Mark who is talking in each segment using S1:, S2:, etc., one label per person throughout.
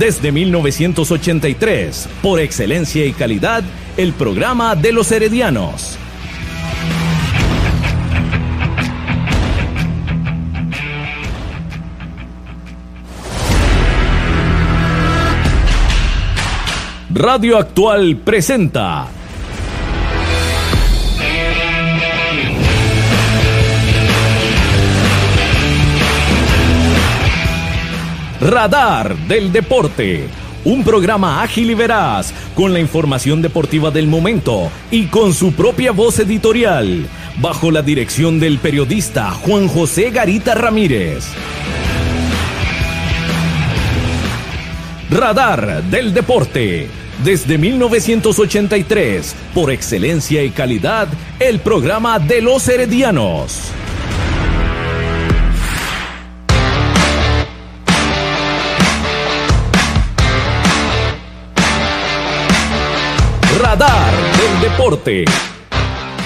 S1: Desde 1983, por excelencia y calidad, el programa de los heredianos. Radio Actual presenta Radar del Deporte. Un programa ágil y veraz, con la información deportiva del momento y con su propia voz editorial, bajo la dirección del periodista Juan José Garita Ramírez. Radar del Deporte. Desde 1983, por excelencia y calidad, el programa de los heredianos. Radar del Deporte.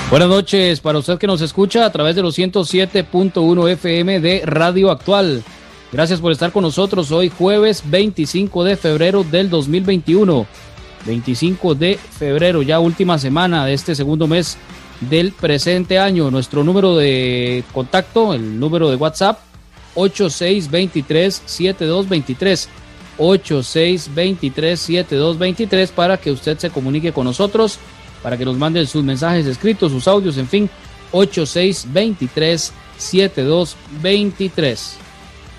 S2: Buenas noches para usted que nos escucha a través de los 107.1 FM de Radio Actual. Gracias por estar con nosotros hoy jueves 25 de febrero del 2021. 25 de febrero, ya última semana de este segundo mes del presente año. Nuestro número de contacto, el número de WhatsApp, 8623-7223. 8623-7223 para que usted se comunique con nosotros, para que nos manden sus mensajes escritos, sus audios, en fin, 8623-7223.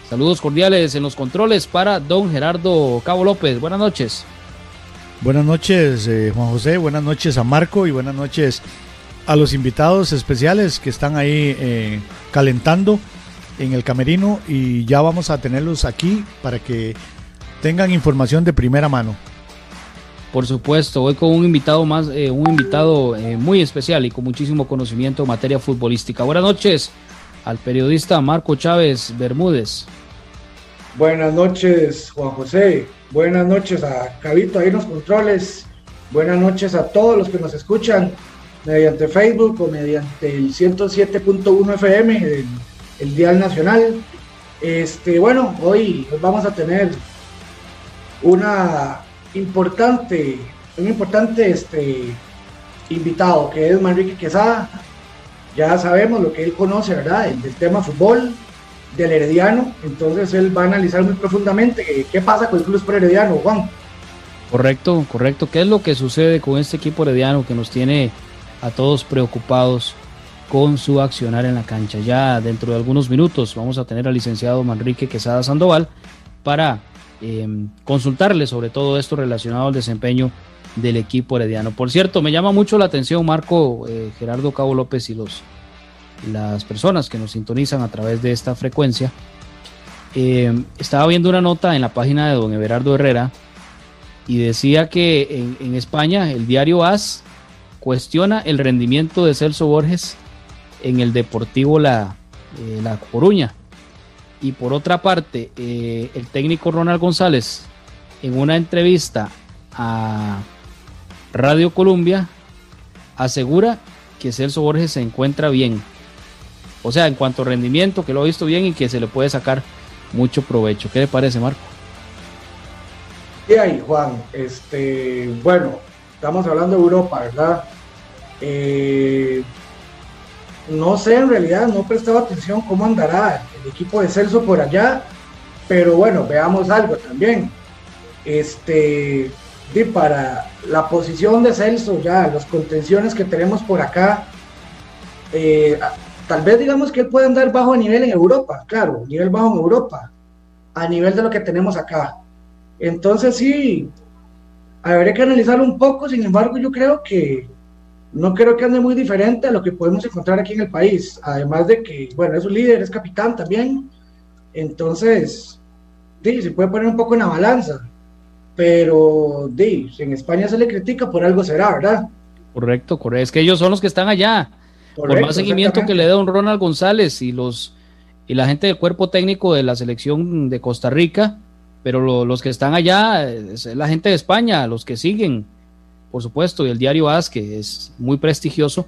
S2: Saludos cordiales en los controles para don Gerardo Cabo López. Buenas noches.
S3: Buenas noches, eh, Juan José. Buenas noches a Marco y buenas noches a los invitados especiales que están ahí eh, calentando en el camerino y ya vamos a tenerlos aquí para que tengan información de primera mano.
S2: Por supuesto, hoy con un invitado más, eh, un invitado eh, muy especial y con muchísimo conocimiento en materia futbolística. Buenas noches al periodista Marco Chávez Bermúdez.
S4: Buenas noches, Juan José. Buenas noches a Cabito ahí en los controles. Buenas noches a todos los que nos escuchan mediante Facebook o mediante el 107.1 FM, el, el Dial Nacional. Este, bueno, hoy vamos a tener una importante, un importante este, invitado que es Manrique Quesada. Ya sabemos lo que él conoce, ¿verdad? El, tema fútbol, del Herediano. Entonces él va a analizar muy profundamente qué pasa con el Club Herediano, Juan.
S2: Correcto, correcto. ¿Qué es lo que sucede con este equipo herediano que nos tiene a todos preocupados con su accionar en la cancha? Ya dentro de algunos minutos vamos a tener al licenciado Manrique Quesada Sandoval para eh, consultarle sobre todo esto relacionado al desempeño del equipo herediano. Por cierto, me llama mucho la atención Marco eh, Gerardo Cabo López y los las personas que nos sintonizan a través de esta frecuencia. Eh, estaba viendo una nota en la página de don Everardo Herrera y decía que en, en España el diario AS cuestiona el rendimiento de Celso Borges en el Deportivo La, eh, la Coruña. Y por otra parte, eh, el técnico Ronald González, en una entrevista a Radio Colombia, asegura que Celso Borges se encuentra bien. O sea, en cuanto a rendimiento, que lo ha visto bien y que se le puede sacar mucho provecho. ¿Qué le parece, Marco?
S4: Y ahí, Juan, este, bueno, estamos hablando de Europa, ¿verdad? Eh, no sé, en realidad no he prestado atención cómo andará el equipo de Celso por allá, pero bueno, veamos algo también. Este, de para la posición de Celso, ya, las contenciones que tenemos por acá, eh, tal vez digamos que él puede andar bajo nivel en Europa, claro, nivel bajo en Europa, a nivel de lo que tenemos acá. Entonces sí, habría que analizarlo un poco, sin embargo yo creo que no creo que ande muy diferente a lo que podemos encontrar aquí en el país. Además de que, bueno, es un líder, es capitán también. Entonces, sí, se puede poner un poco en la balanza. Pero, sí, en España se le critica, por algo será, ¿verdad?
S2: Correcto, correcto. Es que ellos son los que están allá. Correcto, por más seguimiento que le da un Ronald González y los y la gente del cuerpo técnico de la selección de Costa Rica, pero lo, los que están allá es la gente de España, los que siguen por supuesto, y el diario AS, que es muy prestigioso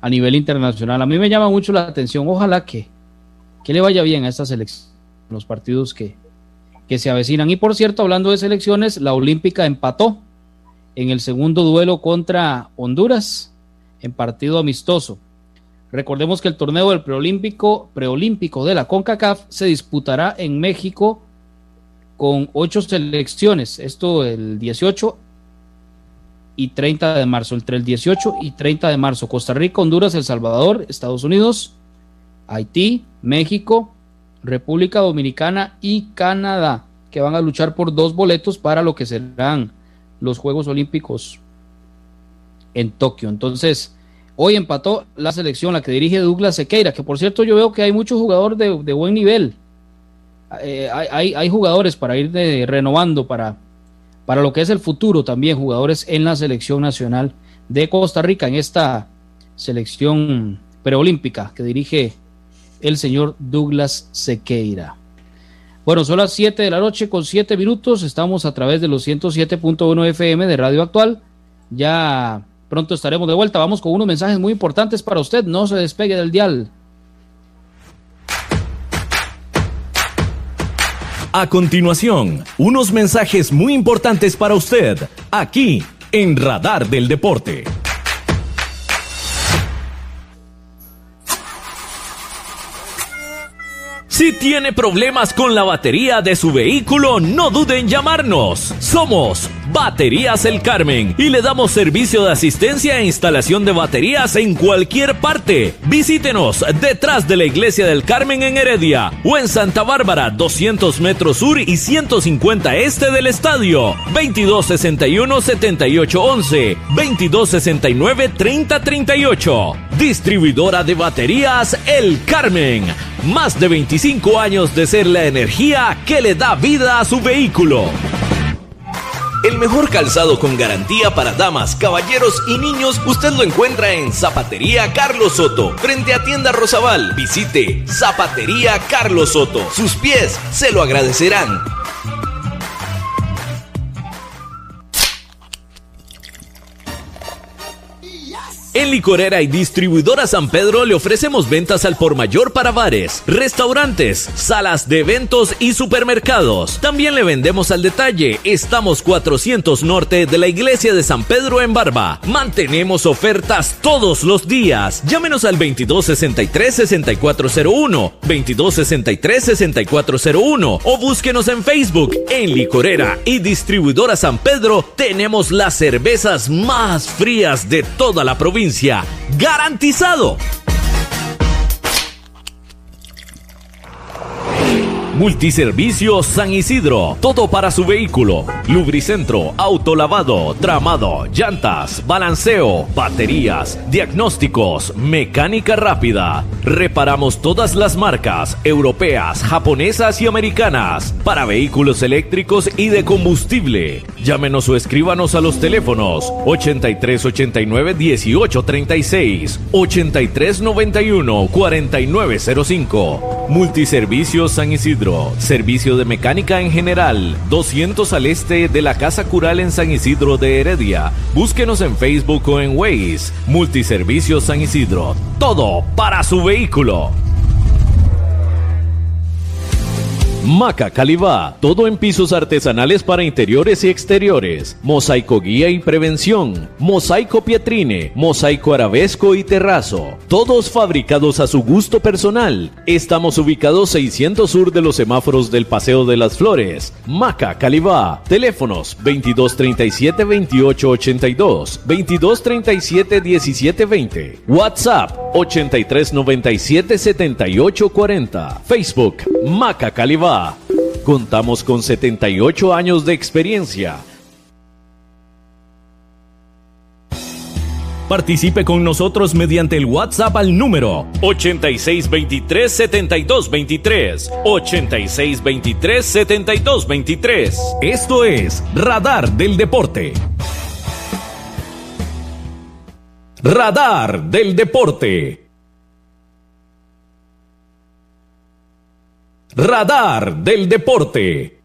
S2: a nivel internacional. A mí me llama mucho la atención, ojalá que, que le vaya bien a esta selección, los partidos que, que se avecinan. Y por cierto, hablando de selecciones, la Olímpica empató en el segundo duelo contra Honduras en partido amistoso. Recordemos que el torneo del preolímpico, preolímpico de la CONCACAF se disputará en México con ocho selecciones. Esto el 18 y 30 de marzo, entre el 18 y 30 de marzo. Costa Rica, Honduras, El Salvador, Estados Unidos, Haití, México, República Dominicana y Canadá, que van a luchar por dos boletos para lo que serán los Juegos Olímpicos en Tokio. Entonces, hoy empató la selección, la que dirige Douglas Sequeira, que por cierto yo veo que hay muchos jugadores de, buen nivel. Eh, hay, hay, jugadores para ir de, renovando para, para lo que es el futuro también, jugadores en la selección nacional de Costa Rica, en esta selección preolímpica que dirige el señor Douglas Sequeira. Bueno, son las 7 de la noche con 7 minutos. Estamos a través de los 107.1 FM de Radio Actual. Ya pronto estaremos de vuelta. Vamos con unos mensajes muy importantes para usted. No se despegue del dial.
S1: A continuación, unos mensajes muy importantes para usted, aquí en Radar del Deporte. Si tiene problemas con la batería de su vehículo, no duden en llamarnos. Somos Baterías El Carmen y le damos servicio de asistencia e instalación de baterías en cualquier parte. Visítenos detrás de la iglesia del Carmen en Heredia o en Santa Bárbara, 200 metros sur y 150 este del estadio. 2261-7811, 2269-3038. Distribuidora de baterías El Carmen. Más de 25 años de ser la energía que le da vida a su vehículo. El mejor calzado con garantía para damas, caballeros y niños usted lo encuentra en Zapatería Carlos Soto, frente a Tienda Rosabal. Visite Zapatería Carlos Soto. Sus pies se lo agradecerán. En Licorera y Distribuidora San Pedro le ofrecemos ventas al por mayor para bares, restaurantes, salas de eventos y supermercados. También le vendemos al detalle. Estamos 400 norte de la iglesia de San Pedro en Barba. Mantenemos ofertas todos los días. Llámenos al 2263-6401, 2263-6401 o búsquenos en Facebook. En Licorera y Distribuidora San Pedro tenemos las cervezas más frías de toda la provincia ¡Garantizado! Multiservicios San Isidro, todo para su vehículo. Lubricentro, autolavado, tramado, llantas, balanceo, baterías, diagnósticos, mecánica rápida. Reparamos todas las marcas, europeas, japonesas y americanas, para vehículos eléctricos y de combustible. Llámenos o escríbanos a los teléfonos 8389 1836, 8391 4905. Multiservicios San Isidro Servicio de mecánica en general. 200 al este de la Casa Cural en San Isidro de Heredia. Búsquenos en Facebook o en Waze. Multiservicios San Isidro. Todo para su vehículo. Maca Calibá, todo en pisos artesanales para interiores y exteriores, mosaico guía y prevención, mosaico pietrine, mosaico arabesco y terrazo, todos fabricados a su gusto personal. Estamos ubicados 600 sur de los semáforos del Paseo de las Flores. Maca Calibá, teléfonos 2237 2882, 2237 1720, WhatsApp 8397 7840, Facebook Maca Calibá. Contamos con 78 años de experiencia. Participe con nosotros mediante el WhatsApp al número 8623-7223. 8623-7223. Esto es Radar del Deporte. Radar del Deporte. Radar del Deporte.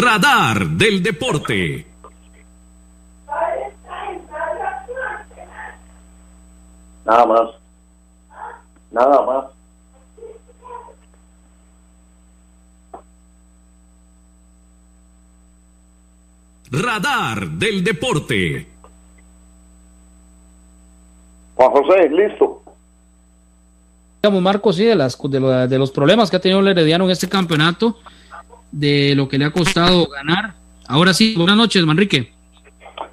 S1: Radar del Deporte.
S5: Nada más. Nada más.
S1: Radar del Deporte.
S5: Juan José, listo.
S2: Digamos, Marco, sí, de, las, de, los problemas que ha tenido el Herediano en este campeonato, de lo que le ha costado ganar. Ahora sí, buenas noches, Manrique.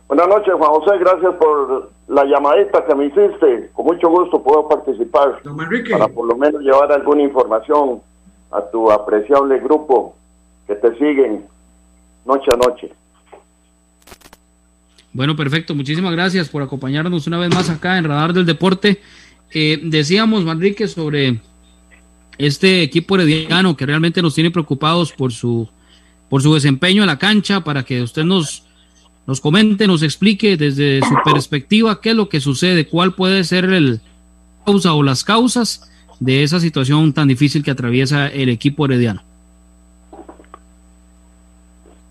S5: Buenas noches, Juan José, gracias por la llamadita que me hiciste. Con mucho gusto puedo participar para por lo menos llevar alguna información a tu apreciable grupo que te siguen noche a noche.
S2: Bueno, perfecto. Muchísimas gracias por acompañarnos una vez más acá en Radar del Deporte. Eh, decíamos, Manrique, sobre este equipo herediano que realmente nos tiene preocupados por su, por su desempeño en la cancha, para que usted nos, nos comente, nos explique desde su perspectiva qué es lo que sucede, cuál puede ser el causa o las causas de esa situación tan difícil que atraviesa el equipo herediano.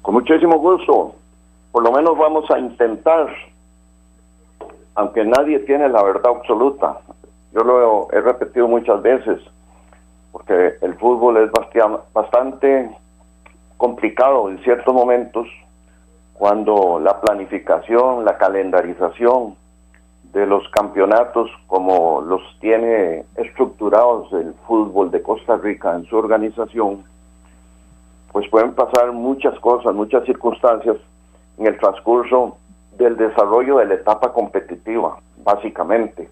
S5: Con muchísimo gusto por lo menos vamos a intentar, aunque nadie tiene la verdad absoluta. Yo lo he repetido muchas veces, porque el fútbol es bastante complicado en ciertos momentos cuando la planificación, la calendarización de los campeonatos como los tiene estructurados el fútbol de Costa Rica en su organización, pues pueden pasar muchas cosas, muchas circunstancias en el transcurso del desarrollo de la etapa competitiva, básicamente.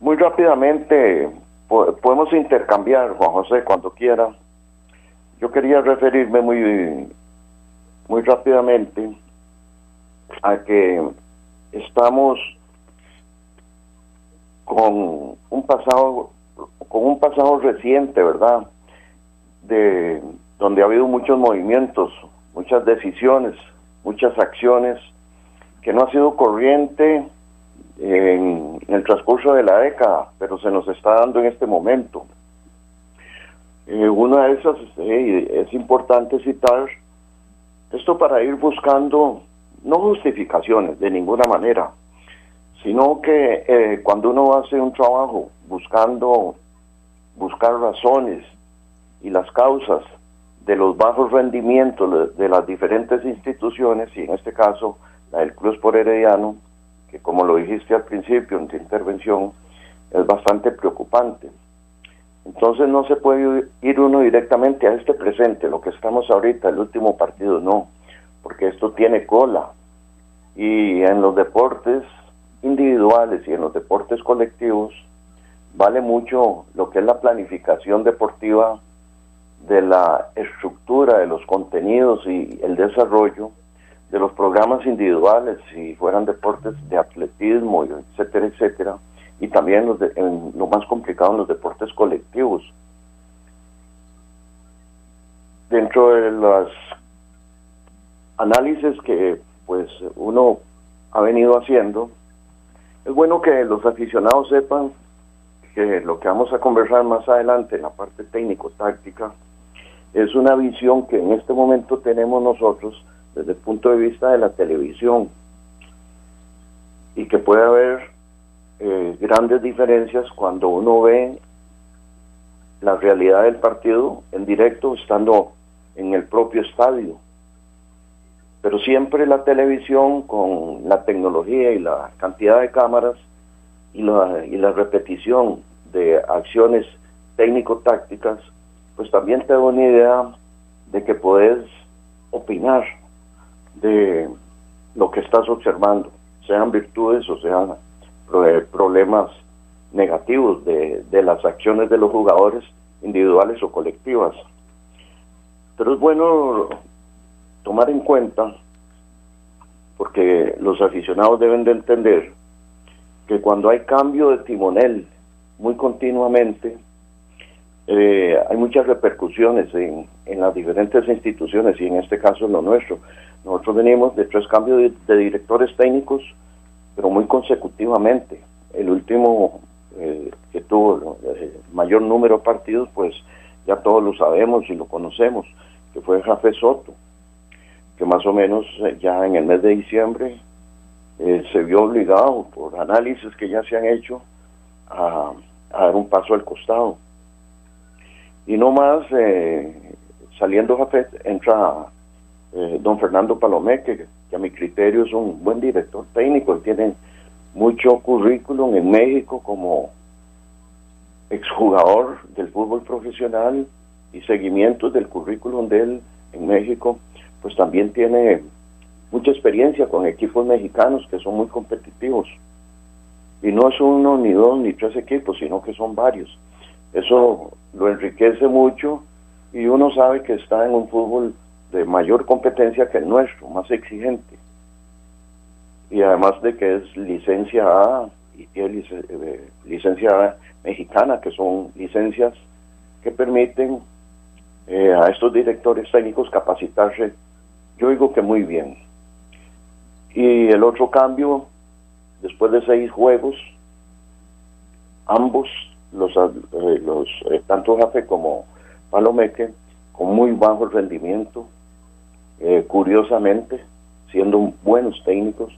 S5: Muy rápidamente podemos intercambiar, Juan José, cuando quiera. Yo quería referirme muy, muy rápidamente a que estamos con un pasado con un pasado reciente, ¿verdad? De donde ha habido muchos movimientos muchas decisiones, muchas acciones, que no ha sido corriente en, el transcurso de la década, pero se nos está dando en este momento. Eh, una de esas eh, es importante citar esto para ir buscando no justificaciones de ninguna manera, sino que eh, cuando uno hace un trabajo buscando buscar razones y las causas de los bajos rendimientos de las diferentes instituciones, y en este caso la del Cruz por Herediano, como lo dijiste al principio en tu intervención, es bastante preocupante. Entonces no se puede ir uno directamente a este presente, lo que estamos ahorita, el último partido, no, porque esto tiene cola. Y en los deportes individuales y en los deportes colectivos vale mucho lo que es la planificación deportiva de la estructura de los contenidos y el desarrollo de los programas individuales, si fueran deportes de atletismo, etcétera, etcétera, y también los en lo más complicado en los deportes colectivos. Dentro de los análisis que pues uno ha venido haciendo, es bueno que los aficionados sepan que lo que vamos a conversar más adelante en la parte técnico-táctica es una visión que en este momento tenemos nosotros desde el punto de vista de la televisión y que puede haber eh, grandes diferencias cuando uno ve la realidad del partido en directo estando en el propio estadio. Pero siempre la televisión con la tecnología y la cantidad de cámaras y la, y la repetición de acciones técnico-tácticas pues también te da una idea de que puedes opinar de lo que estás observando, sean virtudes o sean problemas negativos de, de las acciones de los jugadores individuales o colectivas. Pero es bueno tomar en cuenta, porque los aficionados deben de entender que cuando hay cambio de timonel muy continuamente, eh, hay muchas repercusiones en, las diferentes instituciones y en este caso en lo nuestro. Nosotros venimos de tres cambios de, directores técnicos, pero muy consecutivamente. El último eh, que tuvo el mayor número de partidos, pues ya todos lo sabemos y lo conocemos, que fue Jafé Soto, que más o menos eh, ya en el mes de diciembre eh, se vio obligado por análisis que ya se han hecho a, dar un paso al costado. Y no más, eh, saliendo Jafé, entra don Fernando Palomé, que, a mi criterio es un buen director técnico, tiene mucho currículum en México como exjugador del fútbol profesional y seguimientos del currículum de él en México, pues también tiene mucha experiencia con equipos mexicanos que son muy competitivos. Y no es uno, ni dos, ni tres equipos, sino que son varios. Eso lo enriquece mucho y uno sabe que está en un fútbol de mayor competencia que el nuestro, más exigente. Y además de que es licencia A y tiene eh, licencia mexicana, que son licencias que permiten eh, a estos directores técnicos capacitarse, yo digo que muy bien. Y el otro cambio, después de seis juegos, ambos, los, eh, los tanto Jafe como Palomeque, con muy bajo rendimiento, curiosamente, siendo buenos técnicos.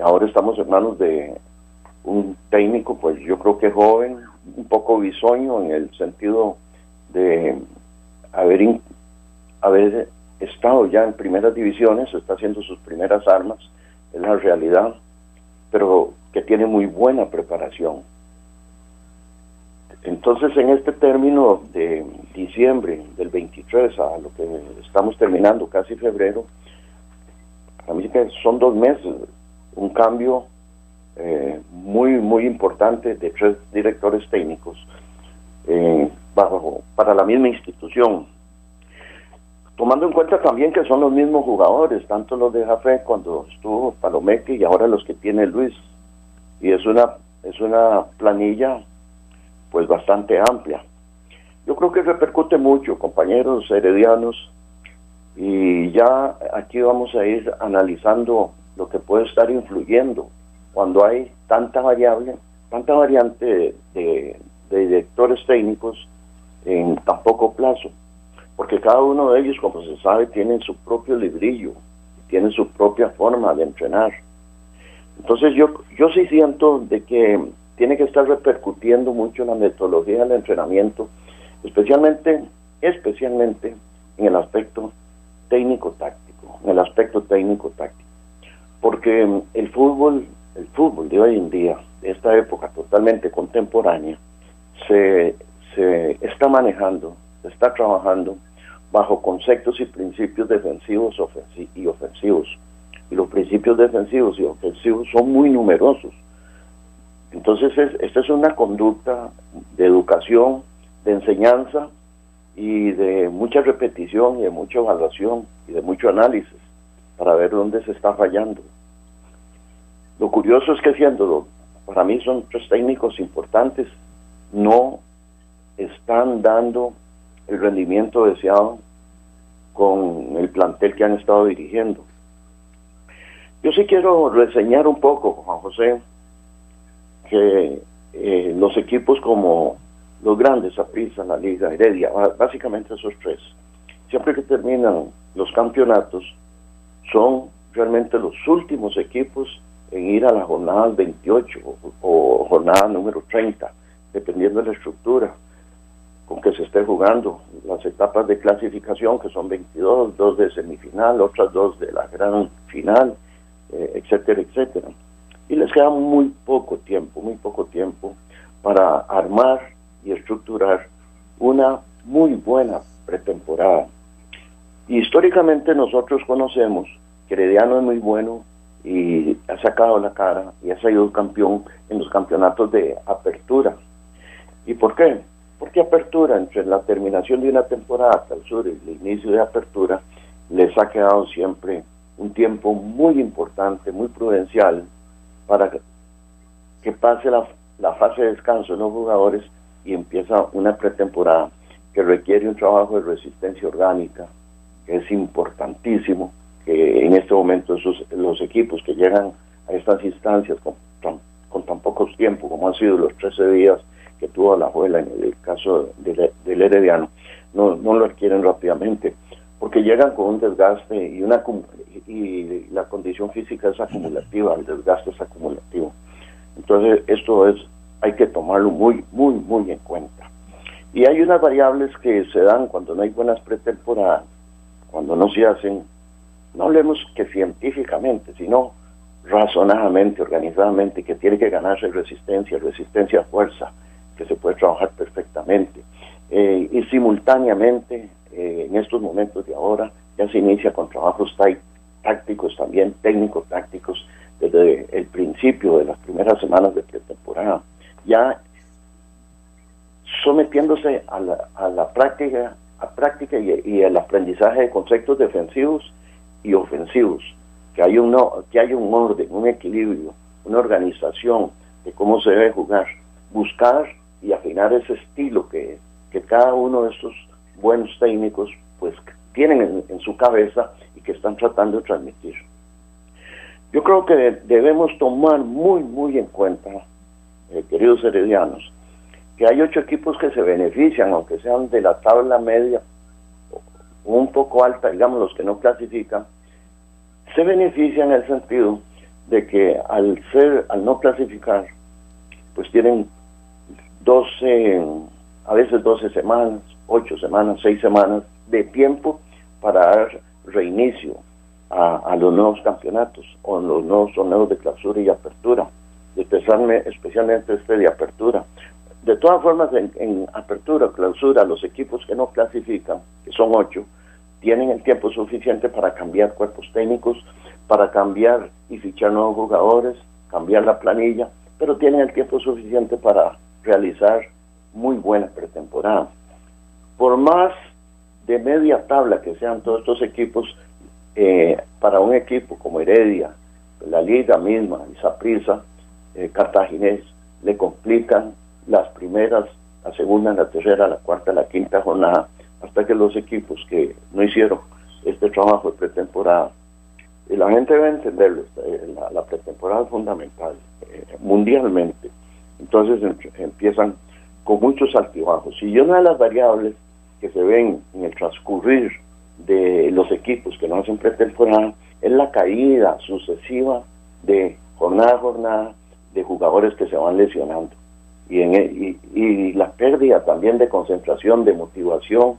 S5: Ahora estamos en manos de un técnico, pues yo creo que joven, un poco bisoño en el sentido de haber, haber estado ya en primeras divisiones, está haciendo sus primeras armas, es la realidad, pero que tiene muy buena preparación. Entonces, en este término de diciembre del 23 a lo que estamos terminando, casi febrero, a mí que son dos meses, un cambio eh, muy, muy importante de tres directores técnicos eh, bajo, para la misma institución. Tomando en cuenta también que son los mismos jugadores, tanto los de Jafé cuando estuvo Palomeque y ahora los que tiene Luis. Y es una, es una planilla pues bastante amplia. Yo creo que repercute mucho, compañeros heredianos, y ya aquí vamos a ir analizando lo que puede estar influyendo cuando hay tanta variable, tanta variante de, directores técnicos en tan poco plazo, porque cada uno de ellos, como se sabe, tiene su propio librillo, tiene su propia forma de entrenar. Entonces yo, yo sí siento de que tiene que estar repercutiendo mucho la metodología del entrenamiento, especialmente, especialmente en el aspecto técnico-táctico, en el aspecto técnico-táctico. Porque el fútbol el fútbol de hoy en día, de esta época totalmente contemporánea, se, se está manejando, se está trabajando bajo conceptos y principios defensivos y ofensivos. Y los principios defensivos y ofensivos son muy numerosos. Entonces, esta es una conducta de educación, de enseñanza y de mucha repetición y de mucha evaluación y de mucho análisis para ver dónde se está fallando. Lo curioso es que siendo, para mí son tres técnicos importantes, no están dando el rendimiento deseado con el plantel que han estado dirigiendo. Yo sí quiero reseñar un poco, Juan José, que eh, los equipos como los grandes, Aprisa, la Liga, Heredia, básicamente esos tres, siempre que terminan los campeonatos, son realmente los últimos equipos en ir a la jornada 28 o, jornada número 30, dependiendo de la estructura con que se esté jugando. Las etapas de clasificación, que son 22, dos de semifinal, otras dos de la gran final, eh, etcétera, etcétera. Y les queda muy poco tiempo, muy poco tiempo para armar y estructurar una muy buena pretemporada. históricamente nosotros conocemos que Herediano es muy bueno y ha sacado la cara y ha salido campeón en los campeonatos de apertura. ¿Y por qué? Porque apertura, entre la terminación de una temporada hasta el sur y el inicio de apertura, les ha quedado siempre un tiempo muy importante, muy prudencial, para que pase la, la fase de descanso de los jugadores y empieza una pretemporada que requiere un trabajo de resistencia orgánica, que es importantísimo, que en este momento esos, los equipos que llegan a estas instancias con tan, con tan pocos tiempo como han sido los 13 días que tuvo la abuela en el caso del Herediano, no, no lo adquieren rápidamente. Porque llegan con un desgaste y, una, y la condición física es acumulativa, el desgaste es acumulativo. Entonces, esto es, hay que tomarlo muy, muy, muy en cuenta. Y hay unas variables que se dan cuando no hay buenas pretemporadas, cuando no se hacen, no hablemos que científicamente, sino razonadamente, organizadamente, que tiene que ganarse resistencia, resistencia a fuerza, que se puede trabajar perfectamente. Eh, y simultáneamente, eh, en estos momentos de ahora, ya se inicia con trabajos tácticos también, técnico-tácticos, desde el principio de las primeras semanas de pretemporada, ya sometiéndose a la, a la práctica, a práctica y, y, el aprendizaje de conceptos defensivos y ofensivos, que hay, uno, que hay un orden, un equilibrio, una organización de cómo se debe jugar, buscar y afinar ese estilo que, que cada uno de estos buenos técnicos pues tienen en su cabeza y que están tratando de transmitir. Yo creo que debemos tomar muy, muy en cuenta, eh, queridos heredianos, que hay ocho equipos que se benefician, aunque sean de la tabla media un poco alta, digamos los que no clasifican, se benefician en el sentido de que al ser, al no clasificar, pues tienen 12, a veces 12 semanas, 8 semanas, 6 semanas de tiempo para dar reinicio a, los nuevos campeonatos o los nuevos torneos de clausura y apertura, especialmente este de apertura. De todas formas, en, apertura o clausura, los equipos que no clasifican, que son ocho, tienen el tiempo suficiente para cambiar cuerpos técnicos, para cambiar y fichar nuevos jugadores, cambiar la planilla, pero tienen el tiempo suficiente para realizar muy buena pretemporada. Por más de media tabla que sean todos estos equipos, eh, para un equipo como Heredia, la liga misma, Isaprisa, eh, Cartaginés, le complican las primeras, la segunda, la tercera, la cuarta, la quinta jornada, hasta que los equipos que no hicieron este trabajo de pretemporada, y la gente debe entenderlo, eh, la, pretemporada es fundamental eh, mundialmente, entonces em, empiezan con muchos altibajos. Y una de las variables que se ven en el transcurrir de los equipos que no hacen pretemporada es la caída sucesiva de jornada a jornada de jugadores que se van lesionando y, en, e, y, la pérdida también de concentración, de motivación,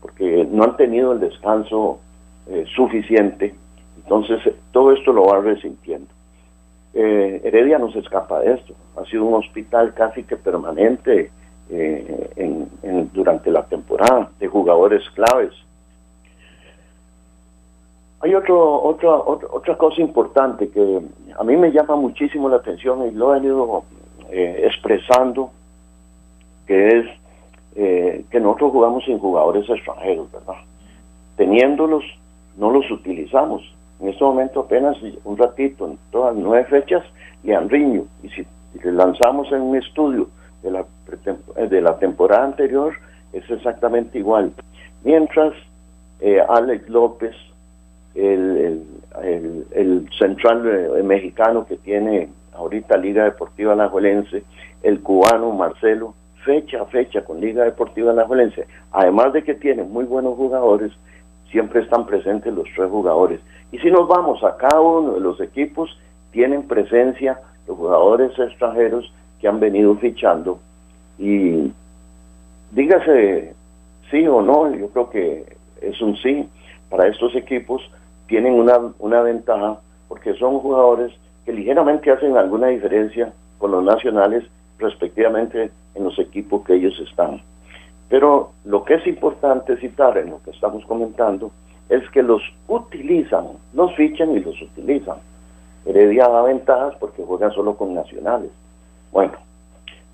S5: porque no han tenido el descanso eh, suficiente, entonces todo esto lo va resintiendo. Eh, Heredia no se escapa de esto, ha sido un hospital casi que permanente eh, durante la temporada de jugadores claves hay otro, otra, otra cosa importante que a mí me llama muchísimo la atención y lo he venido eh, expresando, que es eh, que nosotros jugamos sin jugadores extranjeros, ¿verdad? Teniéndolos, no los utilizamos. En este momento apenas un ratito, en todas nueve fechas, Leandriño, y si, le lanzamos en un estudio de la, de la temporada anterior, es exactamente igual. Mientras eh, Alex López, el, el, central eh, mexicano que tiene ahorita Liga Deportiva Alajuelense, el cubano Marcelo, fecha a fecha con Liga Deportiva Alajuelense, además de que tiene muy buenos jugadores, siempre están presentes los tres jugadores. Y si nos vamos a cada uno de los equipos, tienen presencia los jugadores extranjeros que han venido fichando. Y dígase sí o no, yo creo que es un sí para estos equipos tienen una, una ventaja porque son jugadores que ligeramente hacen alguna diferencia con los nacionales respectivamente en los equipos que ellos están. Pero lo que es importante citar en lo que estamos comentando es que los utilizan, los fichan y los utilizan. Heredia da ventajas porque juegan solo con nacionales. Bueno,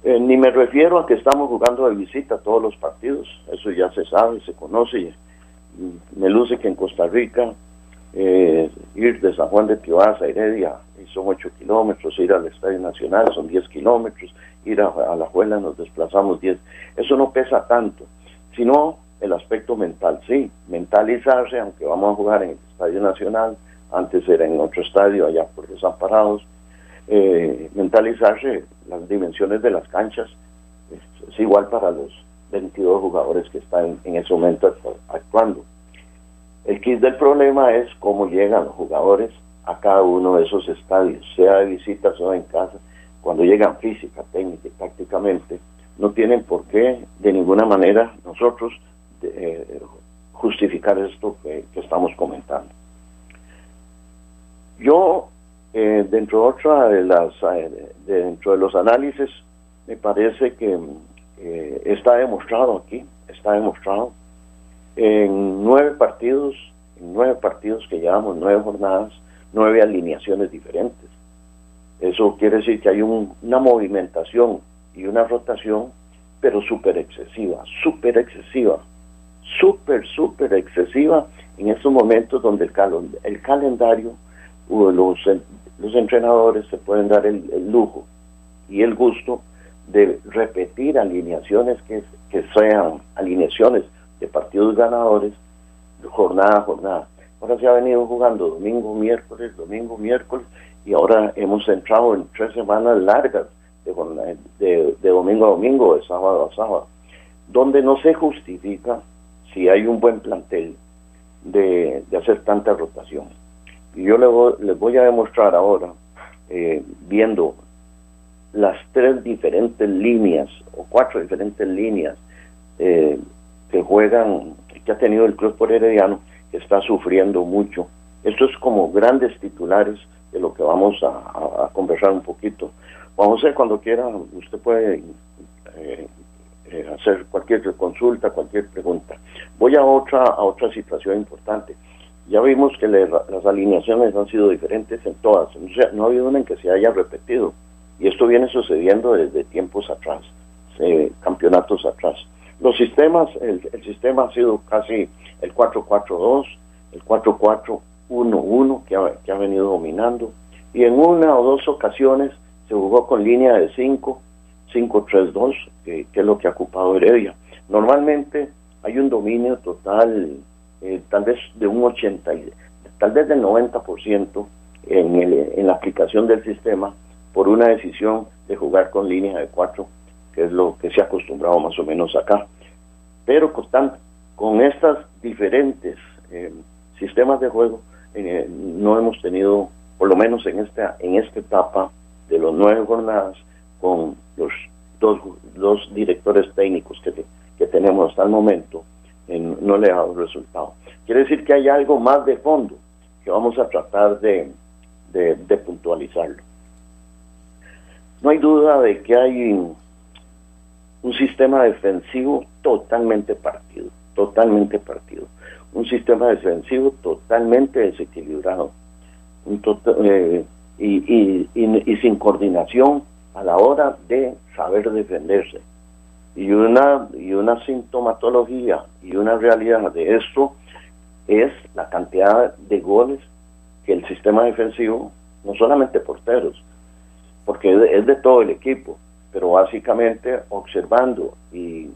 S5: eh, ni me refiero a que estamos jugando de visita todos los partidos, eso ya se sabe, se conoce. Me luce que en Costa Rica eh, ir de San Juan de Tioasa a Heredia son 8 kilómetros, ir al Estadio Nacional son 10 kilómetros, ir a, la Juela nos desplazamos 10. Eso no pesa tanto, sino el aspecto mental, sí, mentalizarse, aunque vamos a jugar en el Estadio Nacional, antes era en otro estadio allá por Desamparados, eh, mentalizarse las dimensiones de las canchas, es, igual para los 22 jugadores que están en ese momento actuando. El kit del problema es cómo llegan los jugadores a cada uno de esos estadios, sea de visitas o en casa, cuando llegan física, técnica y tácticamente, no tienen por qué de ninguna manera nosotros eh, justificar esto que, estamos comentando. Yo, eh, dentro, de otra de las, eh, dentro de los análisis, me parece que está demostrado aquí, está demostrado en nueve partidos, en nueve partidos que llevamos, nueve jornadas, nueve alineaciones diferentes. Eso quiere decir que hay una movimentación y una rotación, pero súper excesiva, súper excesiva, súper, súper excesiva en estos momentos donde el, el calendario, los, los entrenadores se pueden dar el, lujo y el gusto de repetir alineaciones que, que sean alineaciones de partidos ganadores jornada a jornada. Ahora se ha venido jugando domingo, miércoles, domingo, miércoles, y ahora hemos entrado en tres semanas largas de, de, domingo a domingo, de sábado a sábado, donde no se justifica si hay un buen plantel de, hacer tanta rotación. Y yo les voy, a demostrar ahora, eh, viendo las tres diferentes líneas o cuatro diferentes líneas eh, que juegan, que ha tenido el club por Herediano, que está sufriendo mucho. Esto es como grandes titulares de lo que vamos a, conversar un poquito. Juan José, cuando quiera, usted puede eh, eh, hacer cualquier consulta, cualquier pregunta. Voy a otra, a otra situación importante. Ya vimos que las alineaciones han sido diferentes en todas, no ha habido una en que se haya repetido. Y esto viene sucediendo desde tiempos atrás, eh, campeonatos atrás. Los sistemas, el, el sistema ha sido casi el 4-4-2, el 4-4-1-1 que ha, que ha venido dominando, y en una o dos ocasiones se jugó con línea de 5, 5-3-2, que, es lo que ha ocupado Heredia. Normalmente hay un dominio total, eh, tal vez de un 80, tal vez del 90% en, el, en la aplicación del sistema por una decisión de jugar con línea de 4, que es lo que se ha acostumbrado más o menos acá. Pero con, estas diferentes eh, sistemas de juego, eh, no hemos tenido, por lo menos en esta, en esta etapa de los nueve jornadas, con los dos, dos directores técnicos que, que tenemos hasta el momento, no le ha dado resultado. Quiere decir que hay algo más de fondo que vamos a tratar de, de puntualizarlo. No hay duda de que hay un sistema defensivo totalmente partido, totalmente partido un sistema defensivo totalmente desequilibrado tota-, eh, y, y, sin coordinación a la hora de saber defenderse. Y una, y una sintomatología y una realidad de esto es la cantidad de goles que el sistema defensivo, no solamente porteros, porque es de todo el equipo, pero básicamente observando y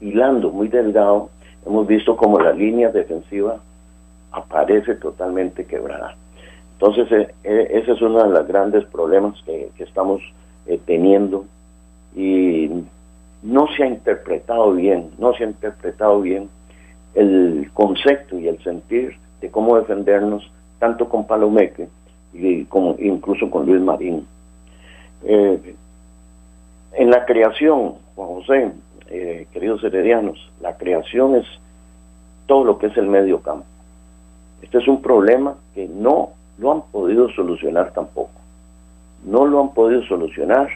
S5: hilando muy delgado hemos visto como la línea defensiva aparece totalmente quebrada. Entonces, eh, eh, ese es uno de los grandes problemas que, estamos eh, teniendo y no se ha interpretado bien, no se ha interpretado bien el concepto y el sentir de cómo defendernos tanto con Palomeque y como incluso con Luis Marín. En la creación, Juan José, eh, queridos heredianos, la creación es todo lo que es el medio campo. Este es un problema que no lo han podido solucionar tampoco. No lo han podido solucionar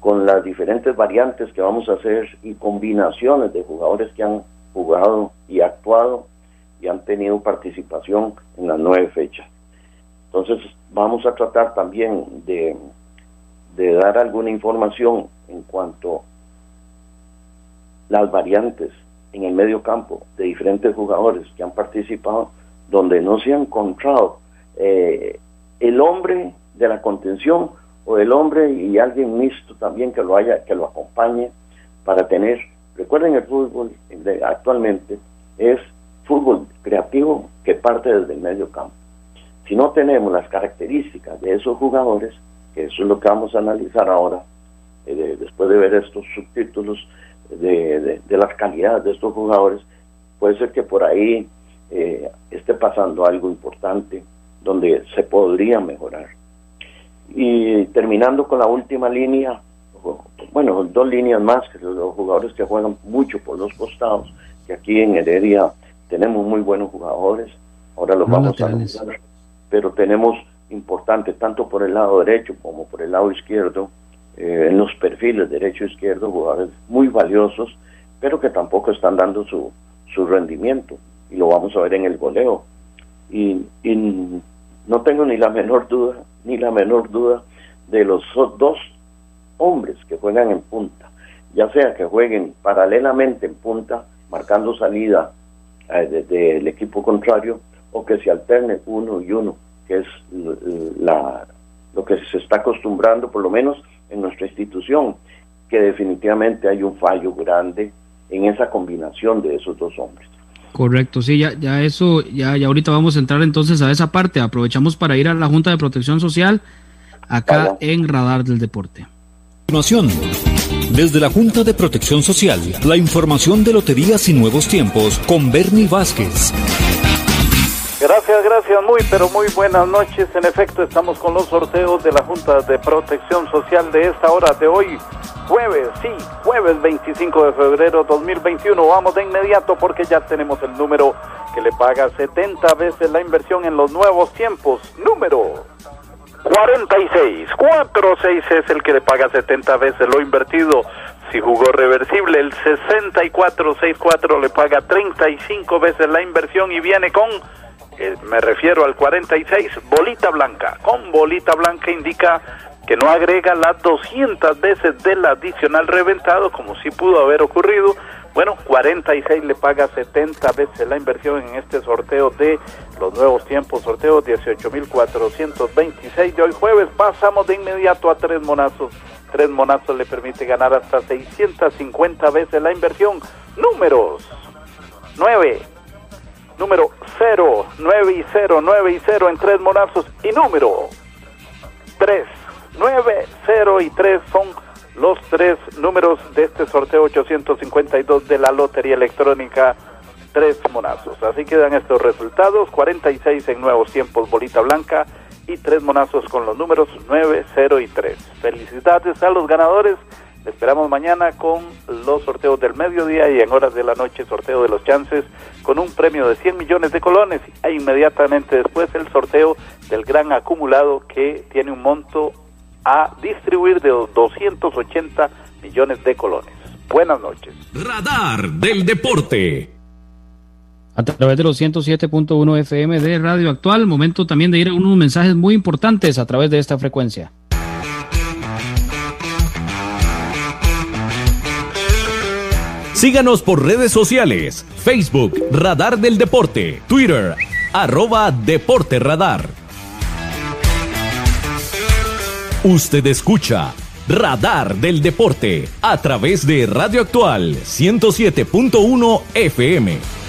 S5: con las diferentes variantes que vamos a hacer y combinaciones de jugadores que han jugado y actuado y han tenido participación en las nueve fechas. Entonces vamos a tratar también de, de dar alguna información en cuanto las variantes en el medio campo de diferentes jugadores que han participado, donde no se ha encontrado eh, el hombre de la contención o el hombre y alguien mixto también que lo haya, que lo acompañe para tener, recuerden el fútbol actualmente es fútbol creativo que parte desde el medio campo. Si no tenemos las características de esos jugadores, eso es lo que vamos a analizar ahora, eh, después de ver estos subtítulos, de, las calidades de estos jugadores, puede ser que por ahí eh, esté pasando algo importante donde se podría mejorar. Y terminando con la última línea, bueno, dos líneas más, que los jugadores que juegan mucho por los costados, que aquí en Heredia tenemos muy buenos jugadores, ahora los vamos a anunciar, pero tenemos importantes tanto por el lado derecho como por el lado izquierdo, eh, en los perfiles derecho e izquierdo, jugadores muy valiosos, pero que tampoco están dando su, su rendimiento, y lo vamos a ver en el goleo. Y, y no tengo ni la menor duda, ni la menor duda de los dos hombres que juegan en punta, ya sea que jueguen paralelamente en punta, marcando salida desde eh, el equipo contrario, o que se alternen uno y uno, que es la, lo que se está acostumbrando, por lo menos en nuestra institución, que definitivamente hay un fallo grande en esa combinación de esos dos hombres.
S2: Correcto, sí, ya, ya eso, ya, ya ahorita vamos a entrar entonces a esa parte. Aprovechamos para ir a la Junta de Protección Social acá en Radar del Deporte.
S1: Continuación, desde la Junta de Protección Social, la información de Loterías y Nuevos Tiempos con Bernie Vázquez.
S6: Gracias, gracias, muy pero muy buenas noches. En efecto, estamos con los sorteos de la Junta de Protección Social de esta hora de hoy, jueves, sí, jueves 25 de febrero 2021. Vamos de inmediato porque ya tenemos el número que le paga 70 veces la inversión en los nuevos tiempos. Número 46. 46 es el que le paga 70 veces lo invertido. Si jugó reversible, el 6464 le paga 35 veces la inversión y viene con, eh, me refiero al 46, bolita blanca. Con bolita blanca indica que no agrega las 200 veces del adicional reventado, como si pudo haber ocurrido, bueno, 46 le paga 70 veces la inversión en este sorteo de los nuevos tiempos, sorteo 18.426 de hoy jueves. Pasamos de inmediato a tres monazos. Tres monazos le permite ganar hasta 650 veces la inversión. Números 9, número 0, 9 y 0, 9 y 0 en tres monazos y número 3, 9, 0 y 3 son los tres números de este sorteo 852 de la Lotería Electrónica Tres Monazos. Así quedan estos resultados, 46 en nuevos tiempos bolita blanca y tres monazos con los números 9, 0 y 3. Felicidades a los ganadores. Esperamos mañana con los sorteos del mediodía y en horas de la noche sorteo de los chances con un premio de 100 millones de colones e inmediatamente después el sorteo del gran acumulado que tiene un monto a distribuir de 280 millones de colones. Buenas noches.
S1: Radar del Deporte.
S2: A través de los 107.1 FM de Radio Actual, momento también de ir a unos mensajes muy importantes a través de esta frecuencia.
S1: Síganos por redes sociales, Facebook, Radar del Deporte, Twitter, arroba Deporte Radar. Usted escucha Radar del Deporte a través de Radio Actual 107.1 FM.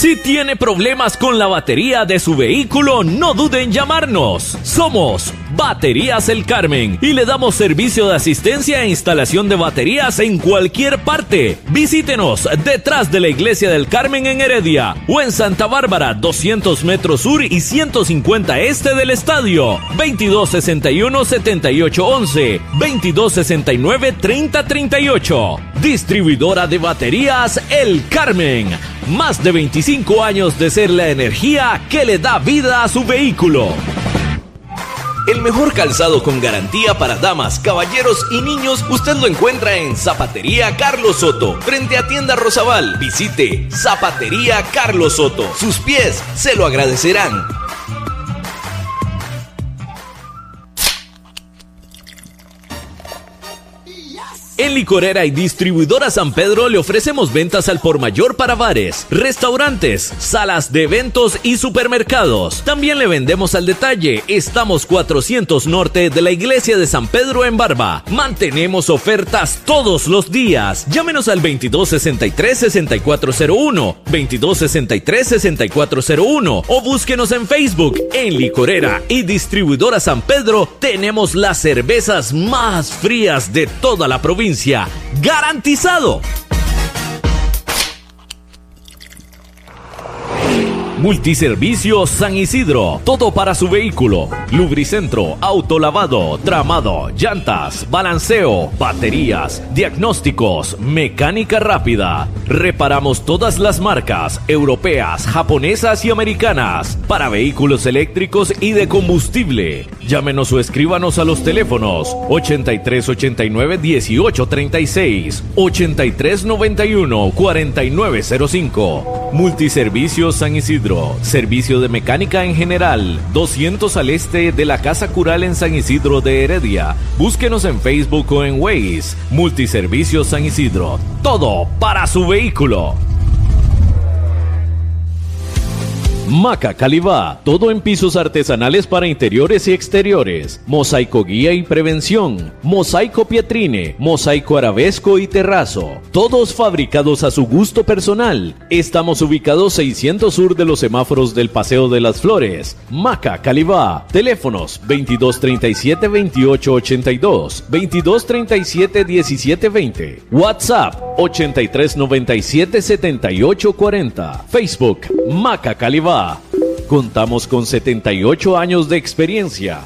S1: Si tiene problemas con la batería de su vehículo, no duden en llamarnos. Somos Baterías El Carmen y le damos servicio de asistencia e instalación de baterías en cualquier parte. Visítenos detrás de la Iglesia del Carmen en Heredia o en Santa Bárbara, 200 metros sur y 150 este del estadio. 2261-7811, 2269-3038. Distribuidora de baterías El Carmen. Más de 25 años de ser la energía que le da vida a su vehículo. El mejor calzado con garantía para damas, caballeros y niños usted lo encuentra en Zapatería Carlos Soto, frente a Tienda Rosabal. Visite Zapatería Carlos Soto. Sus pies se lo agradecerán. En Licorera y Distribuidora San Pedro le ofrecemos ventas al por mayor para bares, restaurantes, salas de eventos y supermercados. También le vendemos al detalle. Estamos 400 norte de la iglesia de San Pedro en Barba. Mantenemos ofertas todos los días. Llámenos al 2263-6401, 2263-6401 o búsquenos en Facebook. En Licorera y Distribuidora San Pedro tenemos las cervezas más frías de toda la provincia. ¡Garantizado! Multiservicio San Isidro. Todo para su vehículo. Lubricentro, autolavado, tramado, llantas, balanceo, baterías, diagnósticos, mecánica rápida. Reparamos todas las marcas europeas, japonesas y americanas para vehículos eléctricos y de combustible. Llámenos o escríbanos a los teléfonos 8389 1836 8391 4905. Multiservicio San Isidro Servicio de mecánica en general. 200 al este de la Casa Cural en San Isidro de Heredia. Búsquenos en Facebook o en Waze. Multiservicio San Isidro. Todo para su vehículo. Maca Calibá, todo en pisos artesanales para interiores y exteriores, mosaico guía y prevención, mosaico pietrine, mosaico arabesco y terrazo, todos fabricados a su gusto personal. Estamos ubicados 600 sur de los semáforos del Paseo de las Flores. Maca Calibá, teléfonos 2237 2882, 2237 1720, WhatsApp 8397 7840, Facebook Maca Calibá. Contamos con 78 años de experiencia.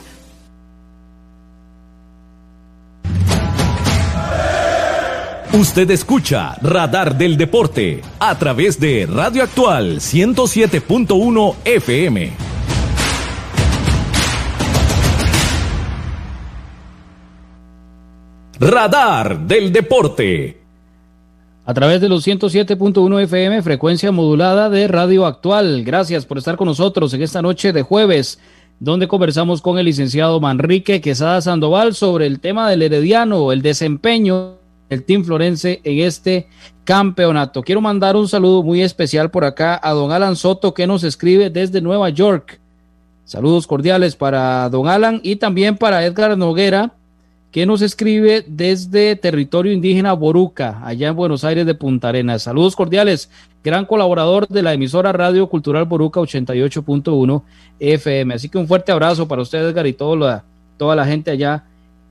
S1: Usted escucha Radar del Deporte a través de Radio Actual 107.1 FM. Radar del Deporte
S2: a través de los 107.1 FM, frecuencia modulada de Radio Actual. Gracias por estar con nosotros en esta noche de jueves, donde conversamos con el licenciado Manrique Quesada Sandoval sobre el tema del Herediano, el desempeño del Team Florense en este campeonato. Quiero mandar un saludo muy especial por acá a don Alan Soto, que nos escribe desde Nueva York. Saludos cordiales para don Alan y también para Edgar Noguera que nos escribe desde territorio indígena Boruca, allá en Buenos Aires de Punta Arenas. Saludos cordiales, gran colaborador de la emisora Radio Cultural Boruca 88.1 FM. Así que un fuerte abrazo para ustedes, Edgar, y toda la, gente allá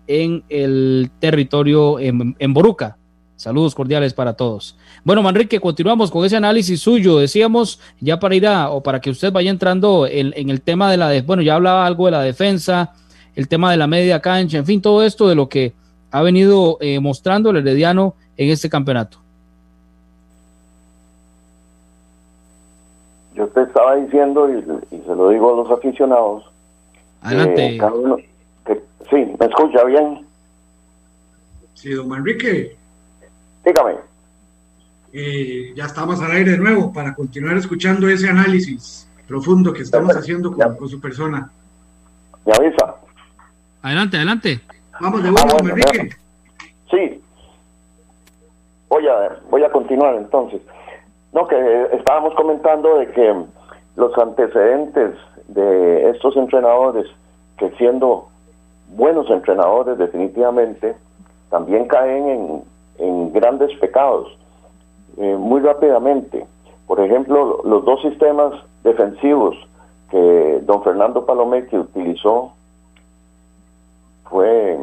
S2: en el territorio en, Boruca. Saludos cordiales para todos. Bueno, Manrique, continuamos con ese análisis suyo. Decíamos, ya para ir a, o para que usted vaya entrando en, el tema de la, bueno, ya hablaba algo de la defensa, el tema de la media cancha, en fin, todo esto de lo que ha venido eh, mostrando el Herediano en este campeonato.
S5: Yo te estaba diciendo, y, se lo digo a los aficionados,
S2: Adelante.
S5: sí, ¿me escucha bien?
S4: Sí, don Manrique.
S5: Dígame.
S4: Eh, ya estamos al aire de nuevo para continuar escuchando ese análisis profundo que estamos haciendo con, con su persona.
S5: ¿Me avisa?
S2: Adelante, adelante.
S4: Vamos de vuelta, Enrique.
S5: Sí. Voy a, voy a continuar entonces. No, que estábamos comentando de que los antecedentes de estos entrenadores, que siendo buenos entrenadores definitivamente, también caen en, en grandes pecados. Eh, muy rápidamente, por ejemplo, los dos sistemas defensivos que don Fernando que utilizó fue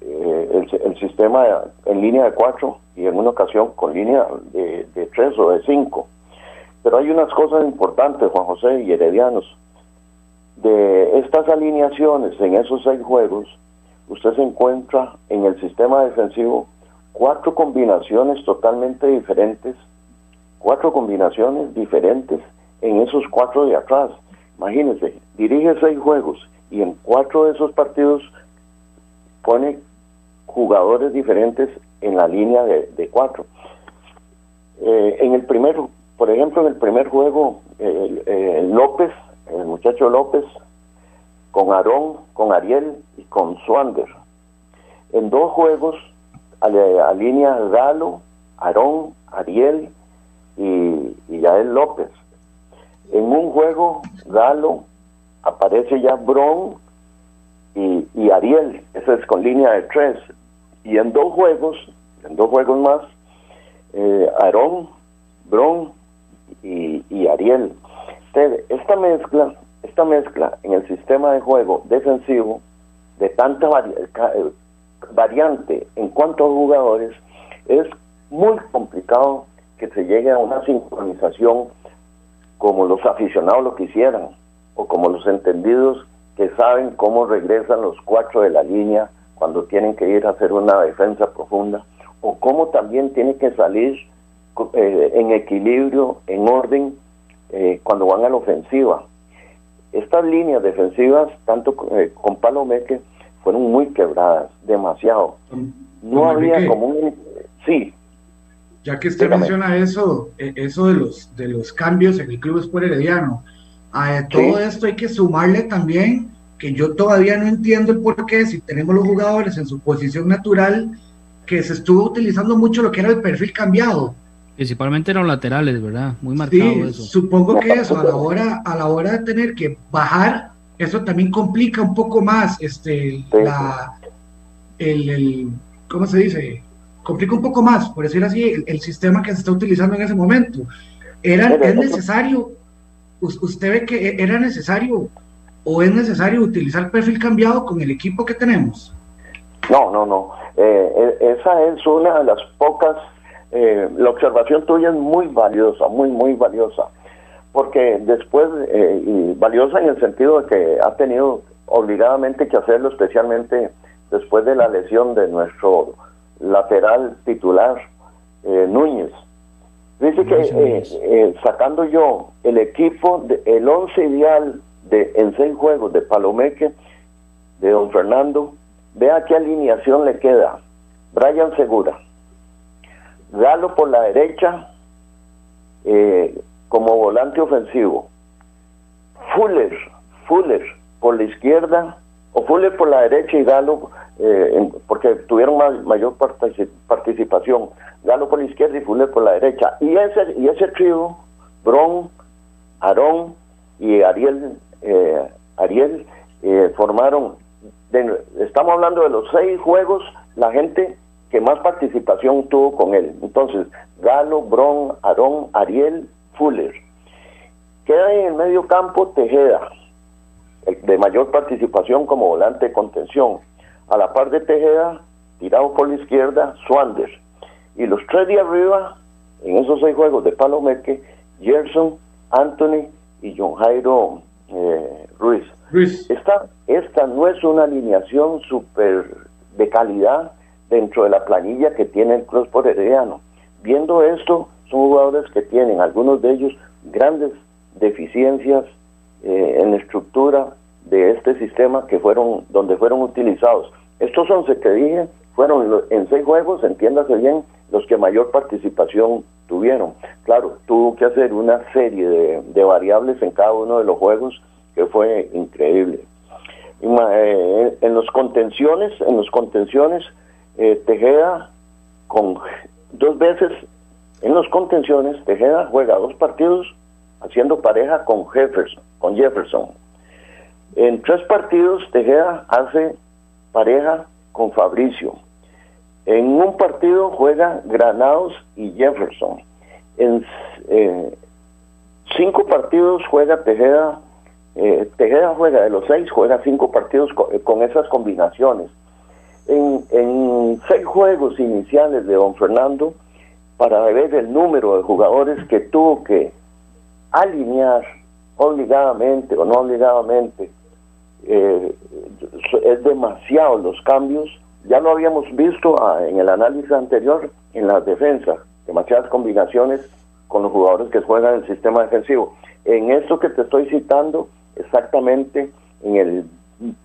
S5: eh, el, sistema en línea de cuatro y en una ocasión con línea de, tres o de cinco. Pero hay unas cosas importantes, Juan José y Heredianos. De estas alineaciones en esos seis juegos, usted se encuentra en el sistema defensivo cuatro combinaciones totalmente diferentes, cuatro combinaciones diferentes en esos cuatro de atrás. Imagínense, dirige seis juegos y en cuatro de esos partidos pone jugadores diferentes en la línea de, cuatro. Eh, en el primero, por ejemplo, en el primer juego, López, el muchacho López, con Aarón, con Ariel y con Swander. En dos juegos alinea Galo, Aarón, Ariel y, y Yael López. En un juego, Galo aparece ya Bron y, Ariel, eso es con línea de tres. Y en dos juegos, en dos juegos más, eh, Aarón, Bron y, y Ariel. esta mezcla, esta mezcla en el sistema de juego defensivo de tanta eh, variante en cuanto a jugadores, es muy complicado que se llegue a una sincronización como los aficionados lo quisieran o como los entendidos que saben cómo regresan los cuatro de la línea cuando tienen que ir a hacer una defensa profunda, o cómo también tienen que salir eh, en equilibrio, en orden, eh, cuando van a la ofensiva. Estas líneas defensivas, tanto eh, con Palomeque, fueron muy quebradas, demasiado. No había como un... Sí.
S4: Ya que usted menciona eso, eso de los, de los cambios en el Club Sport Herediano, a todo esto hay que sumarle también que yo todavía no entiendo el por qué, si tenemos los jugadores en su posición natural, que se estuvo utilizando mucho lo que era el perfil cambiado.
S2: Principalmente eran laterales, ¿verdad? Muy marcado sí, eso.
S4: Supongo que eso, a la hora, a la hora de tener que bajar, eso también complica un poco más este la el, el ¿cómo se dice? Complica un poco más, por decir así, el, sistema que se está utilizando en ese momento. Era, es necesario ¿usted ve que era necesario o es necesario utilizar perfil cambiado con el equipo que tenemos?
S5: No, no, no. Eh, e, esa es una de las pocas, eh, la observación tuya es muy valiosa, muy, muy valiosa, porque después, eh, y valiosa en el sentido de que ha tenido obligadamente que hacerlo, especialmente después de la lesión de nuestro lateral titular, Núñez. Dice que eh, eh, sacando yo el equipo, de, el once ideal de, en seis juegos de Palomeque, de don Fernando, vea qué alineación le queda. Brian Segura, Galo por la derecha eh, como volante ofensivo, Fuller, Fuller por la izquierda, o Fuller por la derecha y Galo, porque tuvieron mayor participación Galo por la izquierda y Fuller por la derecha. Y ese, y ese trío, Bron, Aarón y Ariel, eh, Ariel eh, formaron, estamos hablando de los seis juegos, la gente que más participación tuvo con él. Entonces, Galo, Bron, Aarón, Ariel, Fuller. Queda en el medio campo Tejeda, de mayor participación como volante de contención. A la par de Tejeda, tirado por la izquierda, Swander. Y los tres de arriba, en esos seis juegos de Palomeque, Gerson, Anthony y John Jairo eh, Ruiz. Esta, esta no es una alineación súper de calidad dentro de la planilla que tiene el Club por Herediano. Viendo esto, son jugadores que tienen, algunos de ellos, grandes deficiencias eh, en la estructura de este sistema que fueron, donde fueron utilizados. Estos 11 que dije fueron en seis juegos, entiéndase bien, los que mayor participación tuvieron. Claro, tuvo que hacer una serie de, variables en cada uno de los juegos que fue increíble. Eh, en los contenciones, en los contenciones, eh, Tejeda con dos veces en los contenciones, Tejeda juega dos partidos haciendo pareja con Jefferson, con Jefferson. En tres partidos Tejeda hace pareja con Fabricio. En un partido juega Granados y Jefferson. En cinco partidos juega Tejeda. Eh, Tejeda juega de los seis, juega cinco partidos eh, con, esas combinaciones. En, en, seis juegos iniciales de Don Fernando, para ver el número de jugadores que tuvo que alinear obligadamente o no obligadamente, es demasiado los cambios ya lo habíamos visto ah, en el análisis anterior en las defensas, demasiadas combinaciones con los jugadores que juegan el sistema defensivo. En esto que te estoy citando, exactamente en el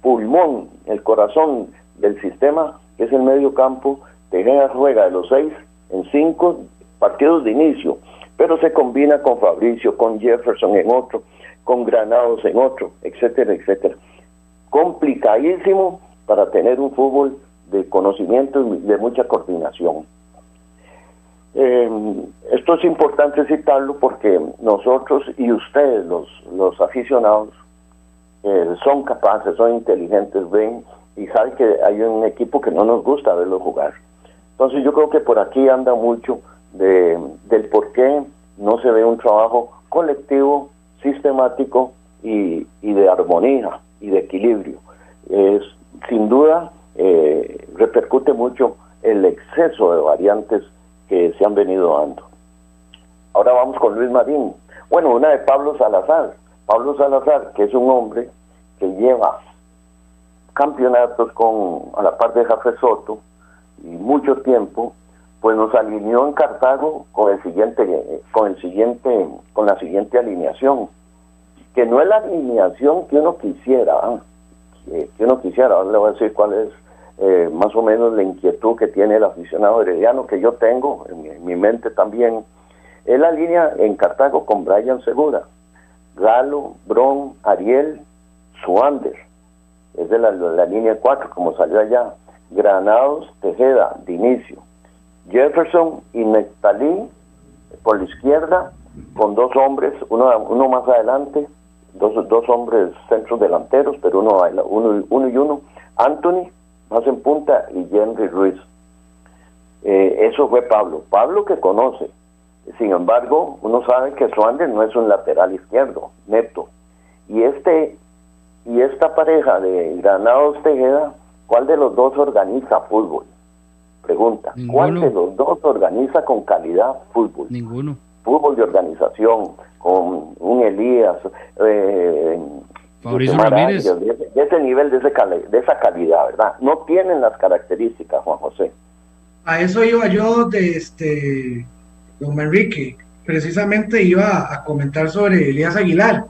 S5: pulmón, el corazón del sistema, que es el medio campo, Tejeda juega de los seis en cinco partidos de inicio, pero se combina con Fabricio, con Jefferson en otro, con Granados en otro, etcétera, etcétera. Complicadísimo para tener un fútbol de conocimiento y de mucha coordinación. Eh, esto es importante citarlo porque nosotros y ustedes, los, los aficionados, eh, son capaces, son inteligentes, ven y saben que hay un equipo que no nos gusta verlo jugar. Entonces yo creo que por aquí anda mucho de, del por qué no se ve un trabajo colectivo, sistemático y, y de armonía y de equilibrio. Es, sin duda eh, repercute mucho el exceso de variantes que se han venido dando. Ahora vamos con Luis Marín. Bueno, una de Pablo Salazar. Pablo Salazar, que es un hombre que lleva campeonatos con a la parte de Jafé Soto y mucho tiempo, pues nos alineó en Cartago con el siguiente, con el siguiente, con la siguiente alineación, que no es la alineación que uno quisiera, ¿ah? que, uno quisiera, ahora le voy a decir cuál es eh, más o menos la inquietud que tiene el aficionado herediano, que yo tengo en mi, mente también, es la línea en Cartago con Brian Segura, Galo, Bron, Ariel, Suander, es de la, la línea 4 como salió allá, Granados, Tejeda, de inicio, Jefferson y Nectalí por la izquierda, con dos hombres, uno, uno más adelante, dos, dos hombres centros delanteros, pero uno, uno, uno y uno, Anthony más en punta y Henry Ruiz. Eh, eso fue Pablo. Pablo que conoce. Sin embargo, uno sabe que Swander no es un lateral izquierdo, neto. Y este y esta pareja de Granados Tejeda, ¿cuál de los dos organiza fútbol? Pregunta. ¿Cuál de los dos organiza con calidad fútbol?
S2: Ninguno.
S5: Fútbol de organización, con un Elías, eh,
S2: Mauricio Ramírez.
S5: De, ese nivel, de, ese de esa calidad, ¿verdad? No tienen las características, Juan José.
S4: A eso iba yo de este, don Enrique. Precisamente iba a comentar sobre Elías Aguilar.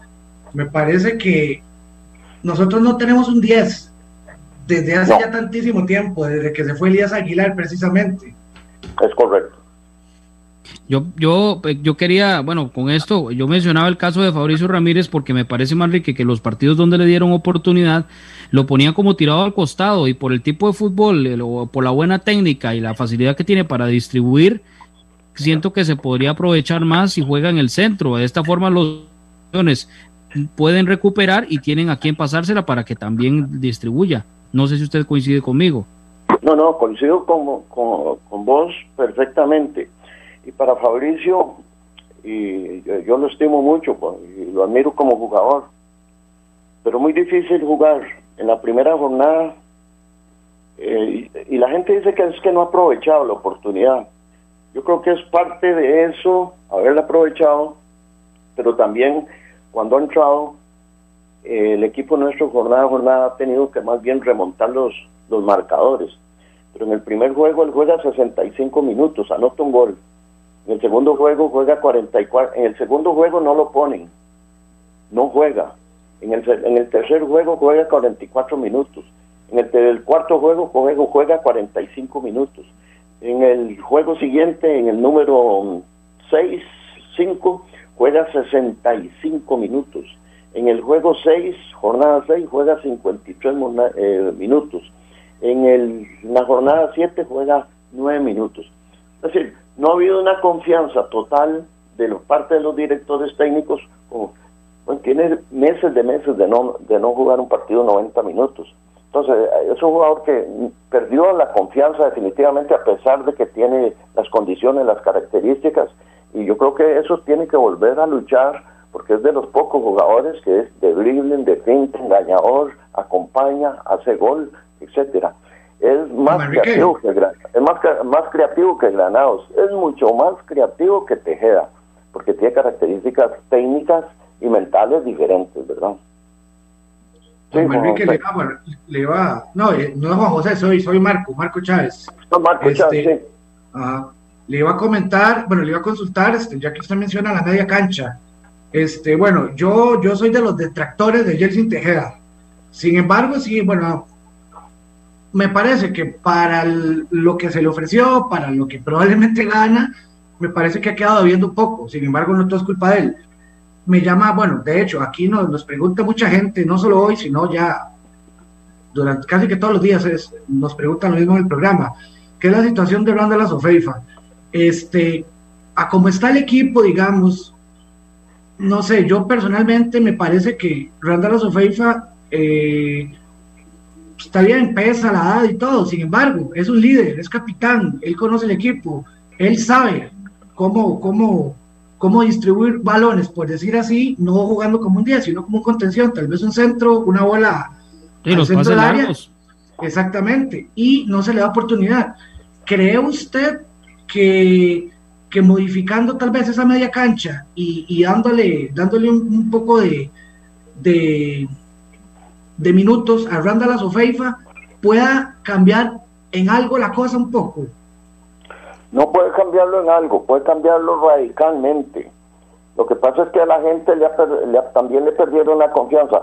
S4: Me parece que nosotros no tenemos un 10 desde hace ya tantísimo tiempo, desde que se fue Elías Aguilar precisamente.
S5: Es correcto.
S2: Yo, yo, eh, yo quería, bueno, con esto, yo mencionaba el caso de Fabricio Ramírez porque me parece, Manrique, que los partidos donde le dieron oportunidad lo ponían como tirado al costado y por el tipo de fútbol, por la buena técnica y la facilidad que tiene para distribuir, siento que se podría aprovechar más si juega en el centro. De esta forma los pueden recuperar y tienen a quien pasársela para que también distribuya. No sé si usted coincide conmigo.
S5: No, no, coincido con, con, con vos perfectamente. Y para Fabricio, y yo, lo estimo mucho, pues, y lo admiro como jugador, pero muy difícil jugar en la primera jornada. Eh, y, la gente dice que es que no ha aprovechado la oportunidad. Yo creo que es parte de eso, haberla aprovechado, pero también cuando ha entrado, eh, el equipo nuestro jornada a jornada ha tenido que más bien remontar los, los marcadores. Pero en el primer juego él juega 65 minutos, anota un gol en el segundo juego juega 44. En el segundo juego no lo ponen. No juega. En el, en el tercer juego juega 44 minutos. En el, cuarto juego juega, juega 45 minutos. En el juego siguiente, en el número 6, 5, juega 65 minutos. En el juego 6, jornada 6, juega 53 eh, minutos. En el, la jornada 7 juega 9 minutos. Es decir, no ha habido una confianza total de los parte de los directores técnicos. Tiene meses de meses de no, de no jugar un partido 90 minutos. Entonces, es un jugador que perdió la confianza definitivamente a pesar de que tiene las condiciones, las características. Y yo creo que eso tiene que volver a luchar porque es de los pocos jugadores que es de dribbling, de finta, engañador, acompaña, hace gol, etcétera es más creativo que es más, más creativo que Granados, es mucho más creativo que Tejeda, porque tiene características técnicas y mentales diferentes, ¿verdad?
S4: Sí, Enrique le va, le va, no, eh, no es Juan José, soy, soy Marco, Marco Chávez.
S5: No, Marco Chávez,
S4: este, sí. le iba a comentar, bueno, le iba a consultar, este, ya que usted menciona la media cancha. Este, bueno, yo, yo soy de los detractores de Jelsin Tejeda. Sin embargo, sí, bueno, me parece que para lo que se le ofreció, para lo que probablemente gana, me parece que ha quedado viendo un poco. Sin embargo, no todo es culpa de él. Me llama, bueno, de hecho, aquí nos, nos pregunta mucha gente, no solo hoy, sino ya durante casi que todos los días es, nos preguntan lo mismo en el programa, ¿qué es la situación de Randall Sofeifa? Este, a cómo está el equipo, digamos, no sé, yo personalmente me parece que Randall Sofeifa eh, está bien, pesa la edad y todo, sin embargo, es un líder, es capitán, él conoce el equipo, él sabe cómo, cómo, cómo distribuir balones, por decir así, no jugando como un 10, sino como un contención, tal vez un centro, una bola
S2: sí, al centro del área.
S4: Exactamente, y no se le da oportunidad. ¿Cree usted que, que modificando tal vez esa media cancha y, dándole, dándole un, poco de, de, de, minutos a Randall Sofeifa pueda cambiar en algo la cosa un poco?
S5: No puede cambiarlo en algo, puede cambiarlo radicalmente. Lo que pasa es que a la gente le, también le perdieron la confianza.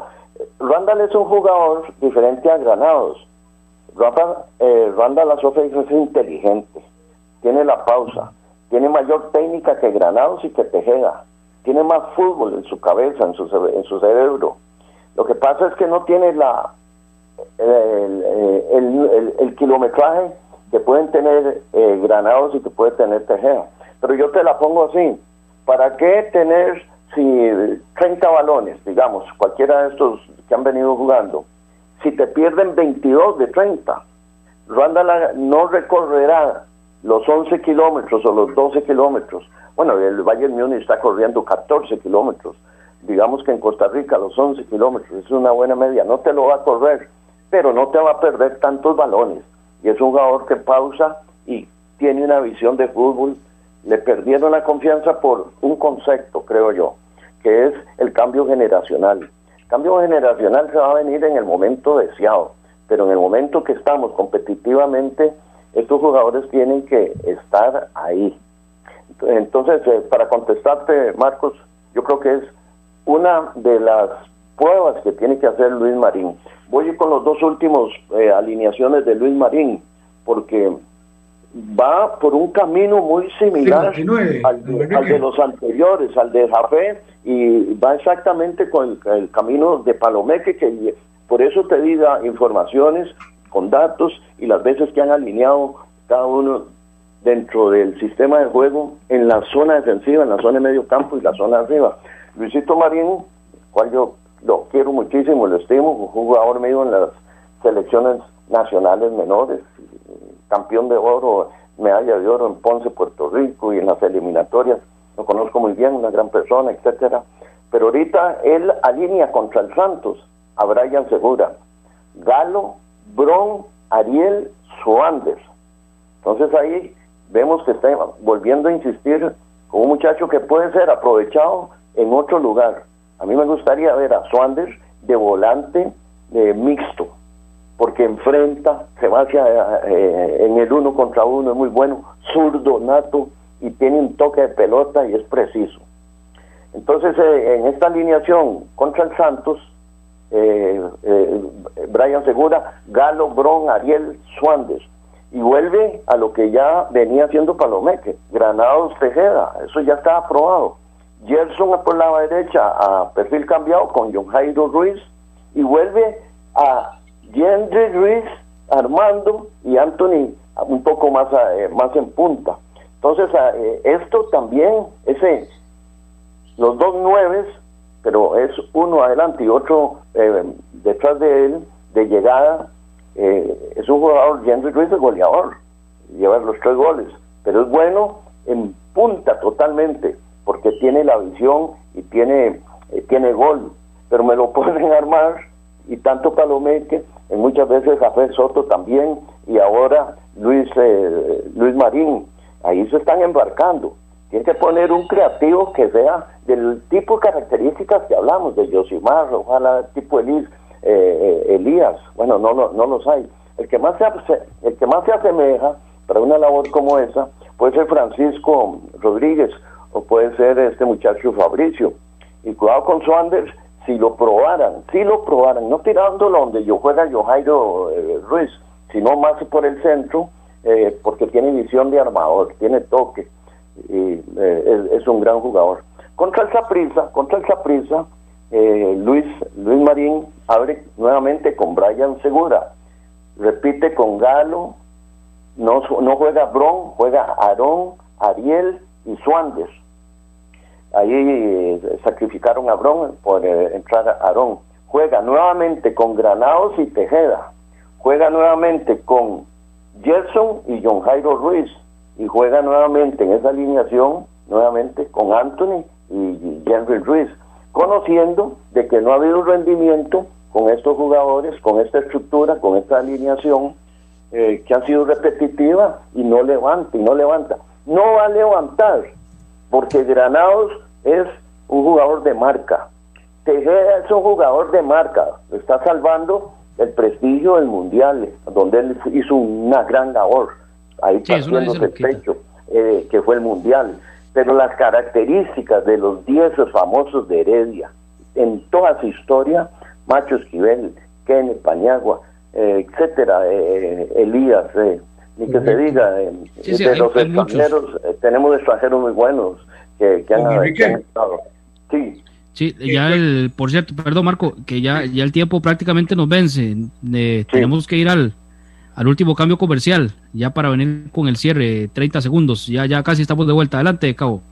S5: Randall es un jugador diferente a Granados. Randall, eh, Randall es inteligente, tiene la pausa, tiene mayor técnica que Granados y que Tejeda, tiene más fútbol en su cabeza, en su, en su cerebro. Lo que pasa es que no tiene la el, el kilometraje que pueden tener eh, Granados y que puede tener Tejeda. Pero yo te la pongo así, ¿para qué tener si 30 balones, digamos, cualquiera de estos que han venido jugando, si te pierden 22 de 30, Ruanda no recorrerá los 11 kilómetros o los 12 kilómetros. Bueno, el Bayern Múnich está corriendo 14 kilómetros. Digamos que en Costa Rica los 11 kilómetros es una buena media. No te lo va a correr, pero no te va a perder tantos balones y es un jugador que pausa y tiene una visión de fútbol. Le perdieron la confianza por un concepto, creo yo, que es el cambio generacional. Cambio generacional se va a venir en el momento deseado, pero en el momento que estamos competitivamente, estos jugadores tienen que estar ahí. Entonces, eh, para contestarte, Marcos, yo creo que es una de las pruebas que tiene que hacer Luis Marín. Voy con los dos últimos eh, alineaciones de Luis Marín, porque va por un camino muy similar al, de, los anteriores, al de Jafé, y va exactamente con el, camino de Palomeque, que por eso te diga informaciones con datos y las veces que han alineado cada uno dentro del sistema de juego en la zona defensiva, en la zona de medio campo y la zona arriba. Luisito Marín, cual yo lo quiero muchísimo, lo estimo, un jugador medio en las selecciones nacionales menores, campeón de oro, medalla de oro en Ponce, Puerto Rico y en las eliminatorias, lo conozco muy bien, una gran persona, etcétera. Pero ahorita él alinea contra el Santos a Brian Segura, Galo, Bron, Ariel, Suández. Entonces ahí vemos que está volviendo a insistir con un muchacho que puede ser aprovechado en otro lugar a mí me gustaría ver a Swander de volante mixto, porque enfrenta, se va hacia eh, en el uno contra uno, es muy bueno, zurdo, nato, y tiene un toque de pelota y es preciso. Entonces, eh, en esta alineación contra el Santos, eh, Brian Segura, Galo, Bron, Ariel, Suárez, y vuelve a lo que ya venía haciendo Palomeque, Granados Tejeda, eso ya está aprobado. Gerson por la derecha a perfil cambiado con John Jairo Ruiz y vuelve a Gendry Ruiz, Armando y Anthony un poco más, eh, más en punta. Entonces, eh, esto también, ese, los dos nueves, pero es uno adelante y otro eh, detrás de él, de llegada, es un jugador, Gendry Ruiz, de goleador, lleva los tres goles, pero es bueno en punta totalmente porque tiene la visión y tiene, eh, tiene gol, pero me lo pueden armar y tanto Palomeque, en muchas veces Jafé Soto también y ahora Luis, eh, Luis Marín, ahí se están embarcando. Tiene que poner un creativo que sea del tipo de características que hablamos, de Yosimar, ojalá tipo Elías, eh, Elías, bueno, no, no, no los hay. El que, más se, el que más se asemeja para una labor como esa puede ser Francisco Rodríguez, o puede ser este muchacho Fabricio. Y cuidado con Sanders, si lo probaran, si lo probaran, no tirándolo donde yo juega yo Jairo eh, Ruiz, sino más por el centro, eh, porque tiene visión de armador, tiene toque, y eh, es, un gran jugador. Contra el Saprisa, contra el Saprisa, eh, Luis, Luis Marín abre nuevamente con Brian Segura, repite con Galo, no, no juega Bron, juega Aarón, Ariel y Suárez. Ahí eh, sacrificaron a Bron por eh, entrar a Aarón. Juega nuevamente con Granados y Tejeda. Juega nuevamente con Gerson y John Jairo Ruiz. Y juega nuevamente en esa alineación, nuevamente con Anthony y Henry Ruiz. Conociendo de que no ha habido un rendimiento con estos jugadores, con esta estructura, con esta alineación eh, que ha sido repetitiva y no levanta y no levanta. No va a levantar porque Granados es un jugador de marca. Tejeda es un jugador de marca, está salvando el prestigio del mundial, donde él hizo una gran labor, ahí sí, el pecho, eh, que fue el mundial. Pero las características de los 10 famosos de Heredia, en toda su historia, Macho Esquivel, Kenny Pañagua, eh, etcétera, eh, Elías, ni que se diga, de los extranjeros, tenemos extranjeros muy buenos que, han, estado. Sí.
S2: Sí, ya el, por cierto, perdón Marco, que ya, ya el tiempo prácticamente nos vence. Tenemos que ir al, al último cambio comercial, ya para venir con el cierre, 30 segundos. Ya, ya casi estamos de vuelta. Adelante, Cabo.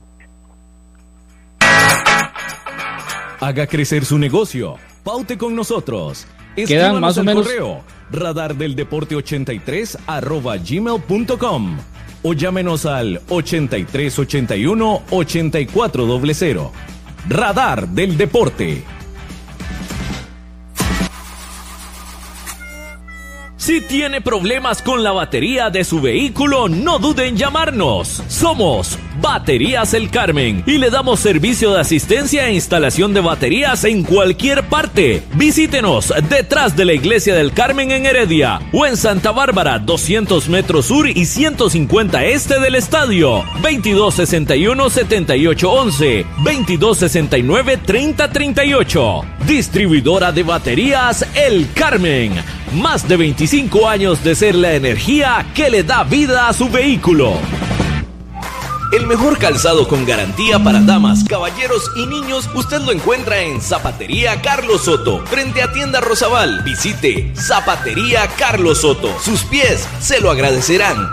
S1: Haga crecer su negocio. Paute con nosotros. Quedan más o menos. Correo, radar del deporte 83 arroba gmail.com o llámenos al 8381 8400. Radar del Deporte. Si tiene problemas con la batería de su vehículo, no dude en llamarnos. Somos Baterías El Carmen y le damos servicio de asistencia e instalación de baterías en cualquier parte. Visítenos detrás de la Iglesia del Carmen en Heredia o en Santa Bárbara, 200 metros sur y 150 este del estadio. 2261-7811, 2269-3038. Distribuidora de baterías El Carmen. Más de 25 años de ser la energía que le da vida a su vehículo. El mejor calzado con garantía para damas, caballeros y niños usted lo encuentra en Zapatería Carlos Soto, frente a Tienda Rosabal. Visite Zapatería Carlos Soto. Sus pies se lo agradecerán.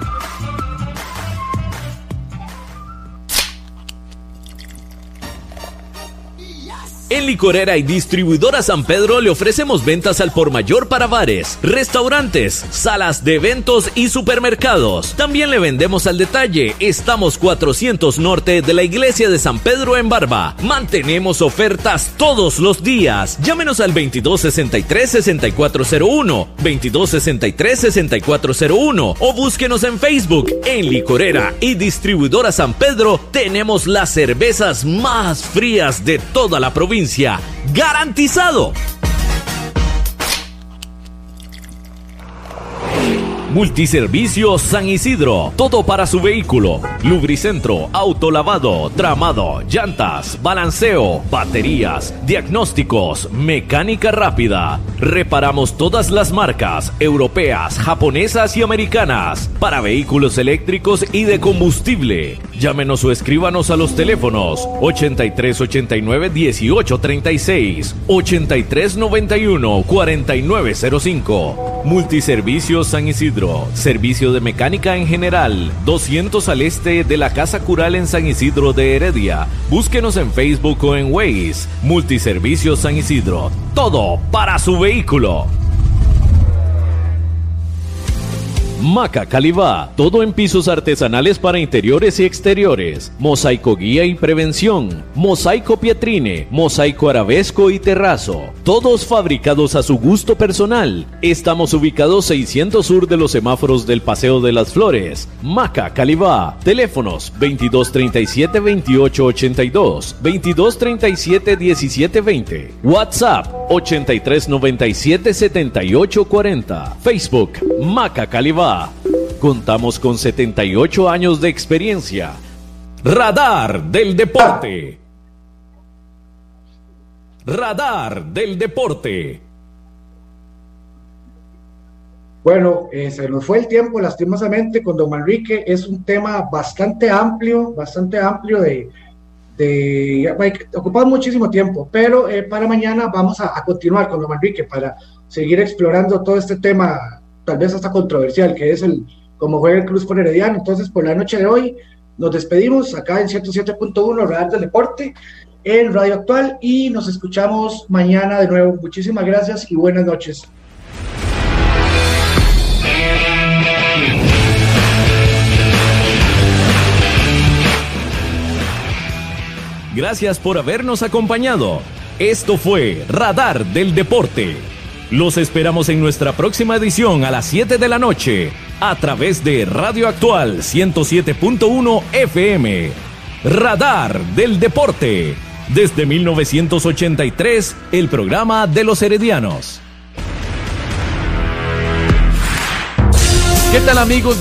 S1: En Licorera y Distribuidora San Pedro le ofrecemos ventas al por mayor para bares, restaurantes, salas de eventos y supermercados. También le vendemos al detalle. Estamos 400 norte de la iglesia de San Pedro en Barba. Mantenemos ofertas todos los días. Llámenos al 2263-6401, 2263-6401 o búsquenos en Facebook. En Licorera y Distribuidora San Pedro tenemos las cervezas más frías de toda la provincia ¡Garantizado! Multiservicios San Isidro, todo para su vehículo. Lubricentro, autolavado, tramado, llantas, balanceo, baterías, diagnósticos, mecánica rápida. Reparamos todas las marcas, europeas, japonesas y americanas, para vehículos eléctricos y de combustible. Llámenos o escríbanos a los teléfonos 8389 1836, 8391 4905. Multiservicios San Isidro servicio de mecánica en general, 200 al este de la Casa Cural en San Isidro de Heredia. Búsquenos en Facebook o en Waze. Multiservicios San Isidro. Todo para su vehículo. Maca Calibá, todo en pisos artesanales para interiores y exteriores, mosaico guía y prevención, mosaico pietrine, mosaico arabesco y terrazo, todos fabricados a su gusto personal. Estamos ubicados 600 sur de los semáforos del Paseo de las Flores. Maca Calibá, teléfonos 2237 2882, 2237 1720, WhatsApp 8397 7840, Facebook Maca Calibá. Contamos con 78 años de experiencia. Radar del Deporte. Radar del Deporte.
S4: Bueno, eh, se nos fue el tiempo lastimosamente con don Manrique. Es un tema bastante amplio, bastante amplio de, este, ocupamos muchísimo tiempo, pero eh, para mañana vamos a, continuar con lo Manrique para seguir explorando todo este tema, tal vez hasta controversial, que es el cómo juega el Cruz por Herediano. Entonces, por la noche de hoy, nos despedimos acá en 107.1 Radar del Deporte en Radio Actual y nos escuchamos mañana de nuevo. Muchísimas gracias y buenas noches.
S1: Gracias por habernos acompañado. Esto fue Radar del Deporte. Los esperamos en nuestra próxima edición a las 7 de la noche a través de Radio Actual 107.1 FM. Radar del Deporte. Desde 1983, el programa de los heredianos. ¿Qué tal amigos?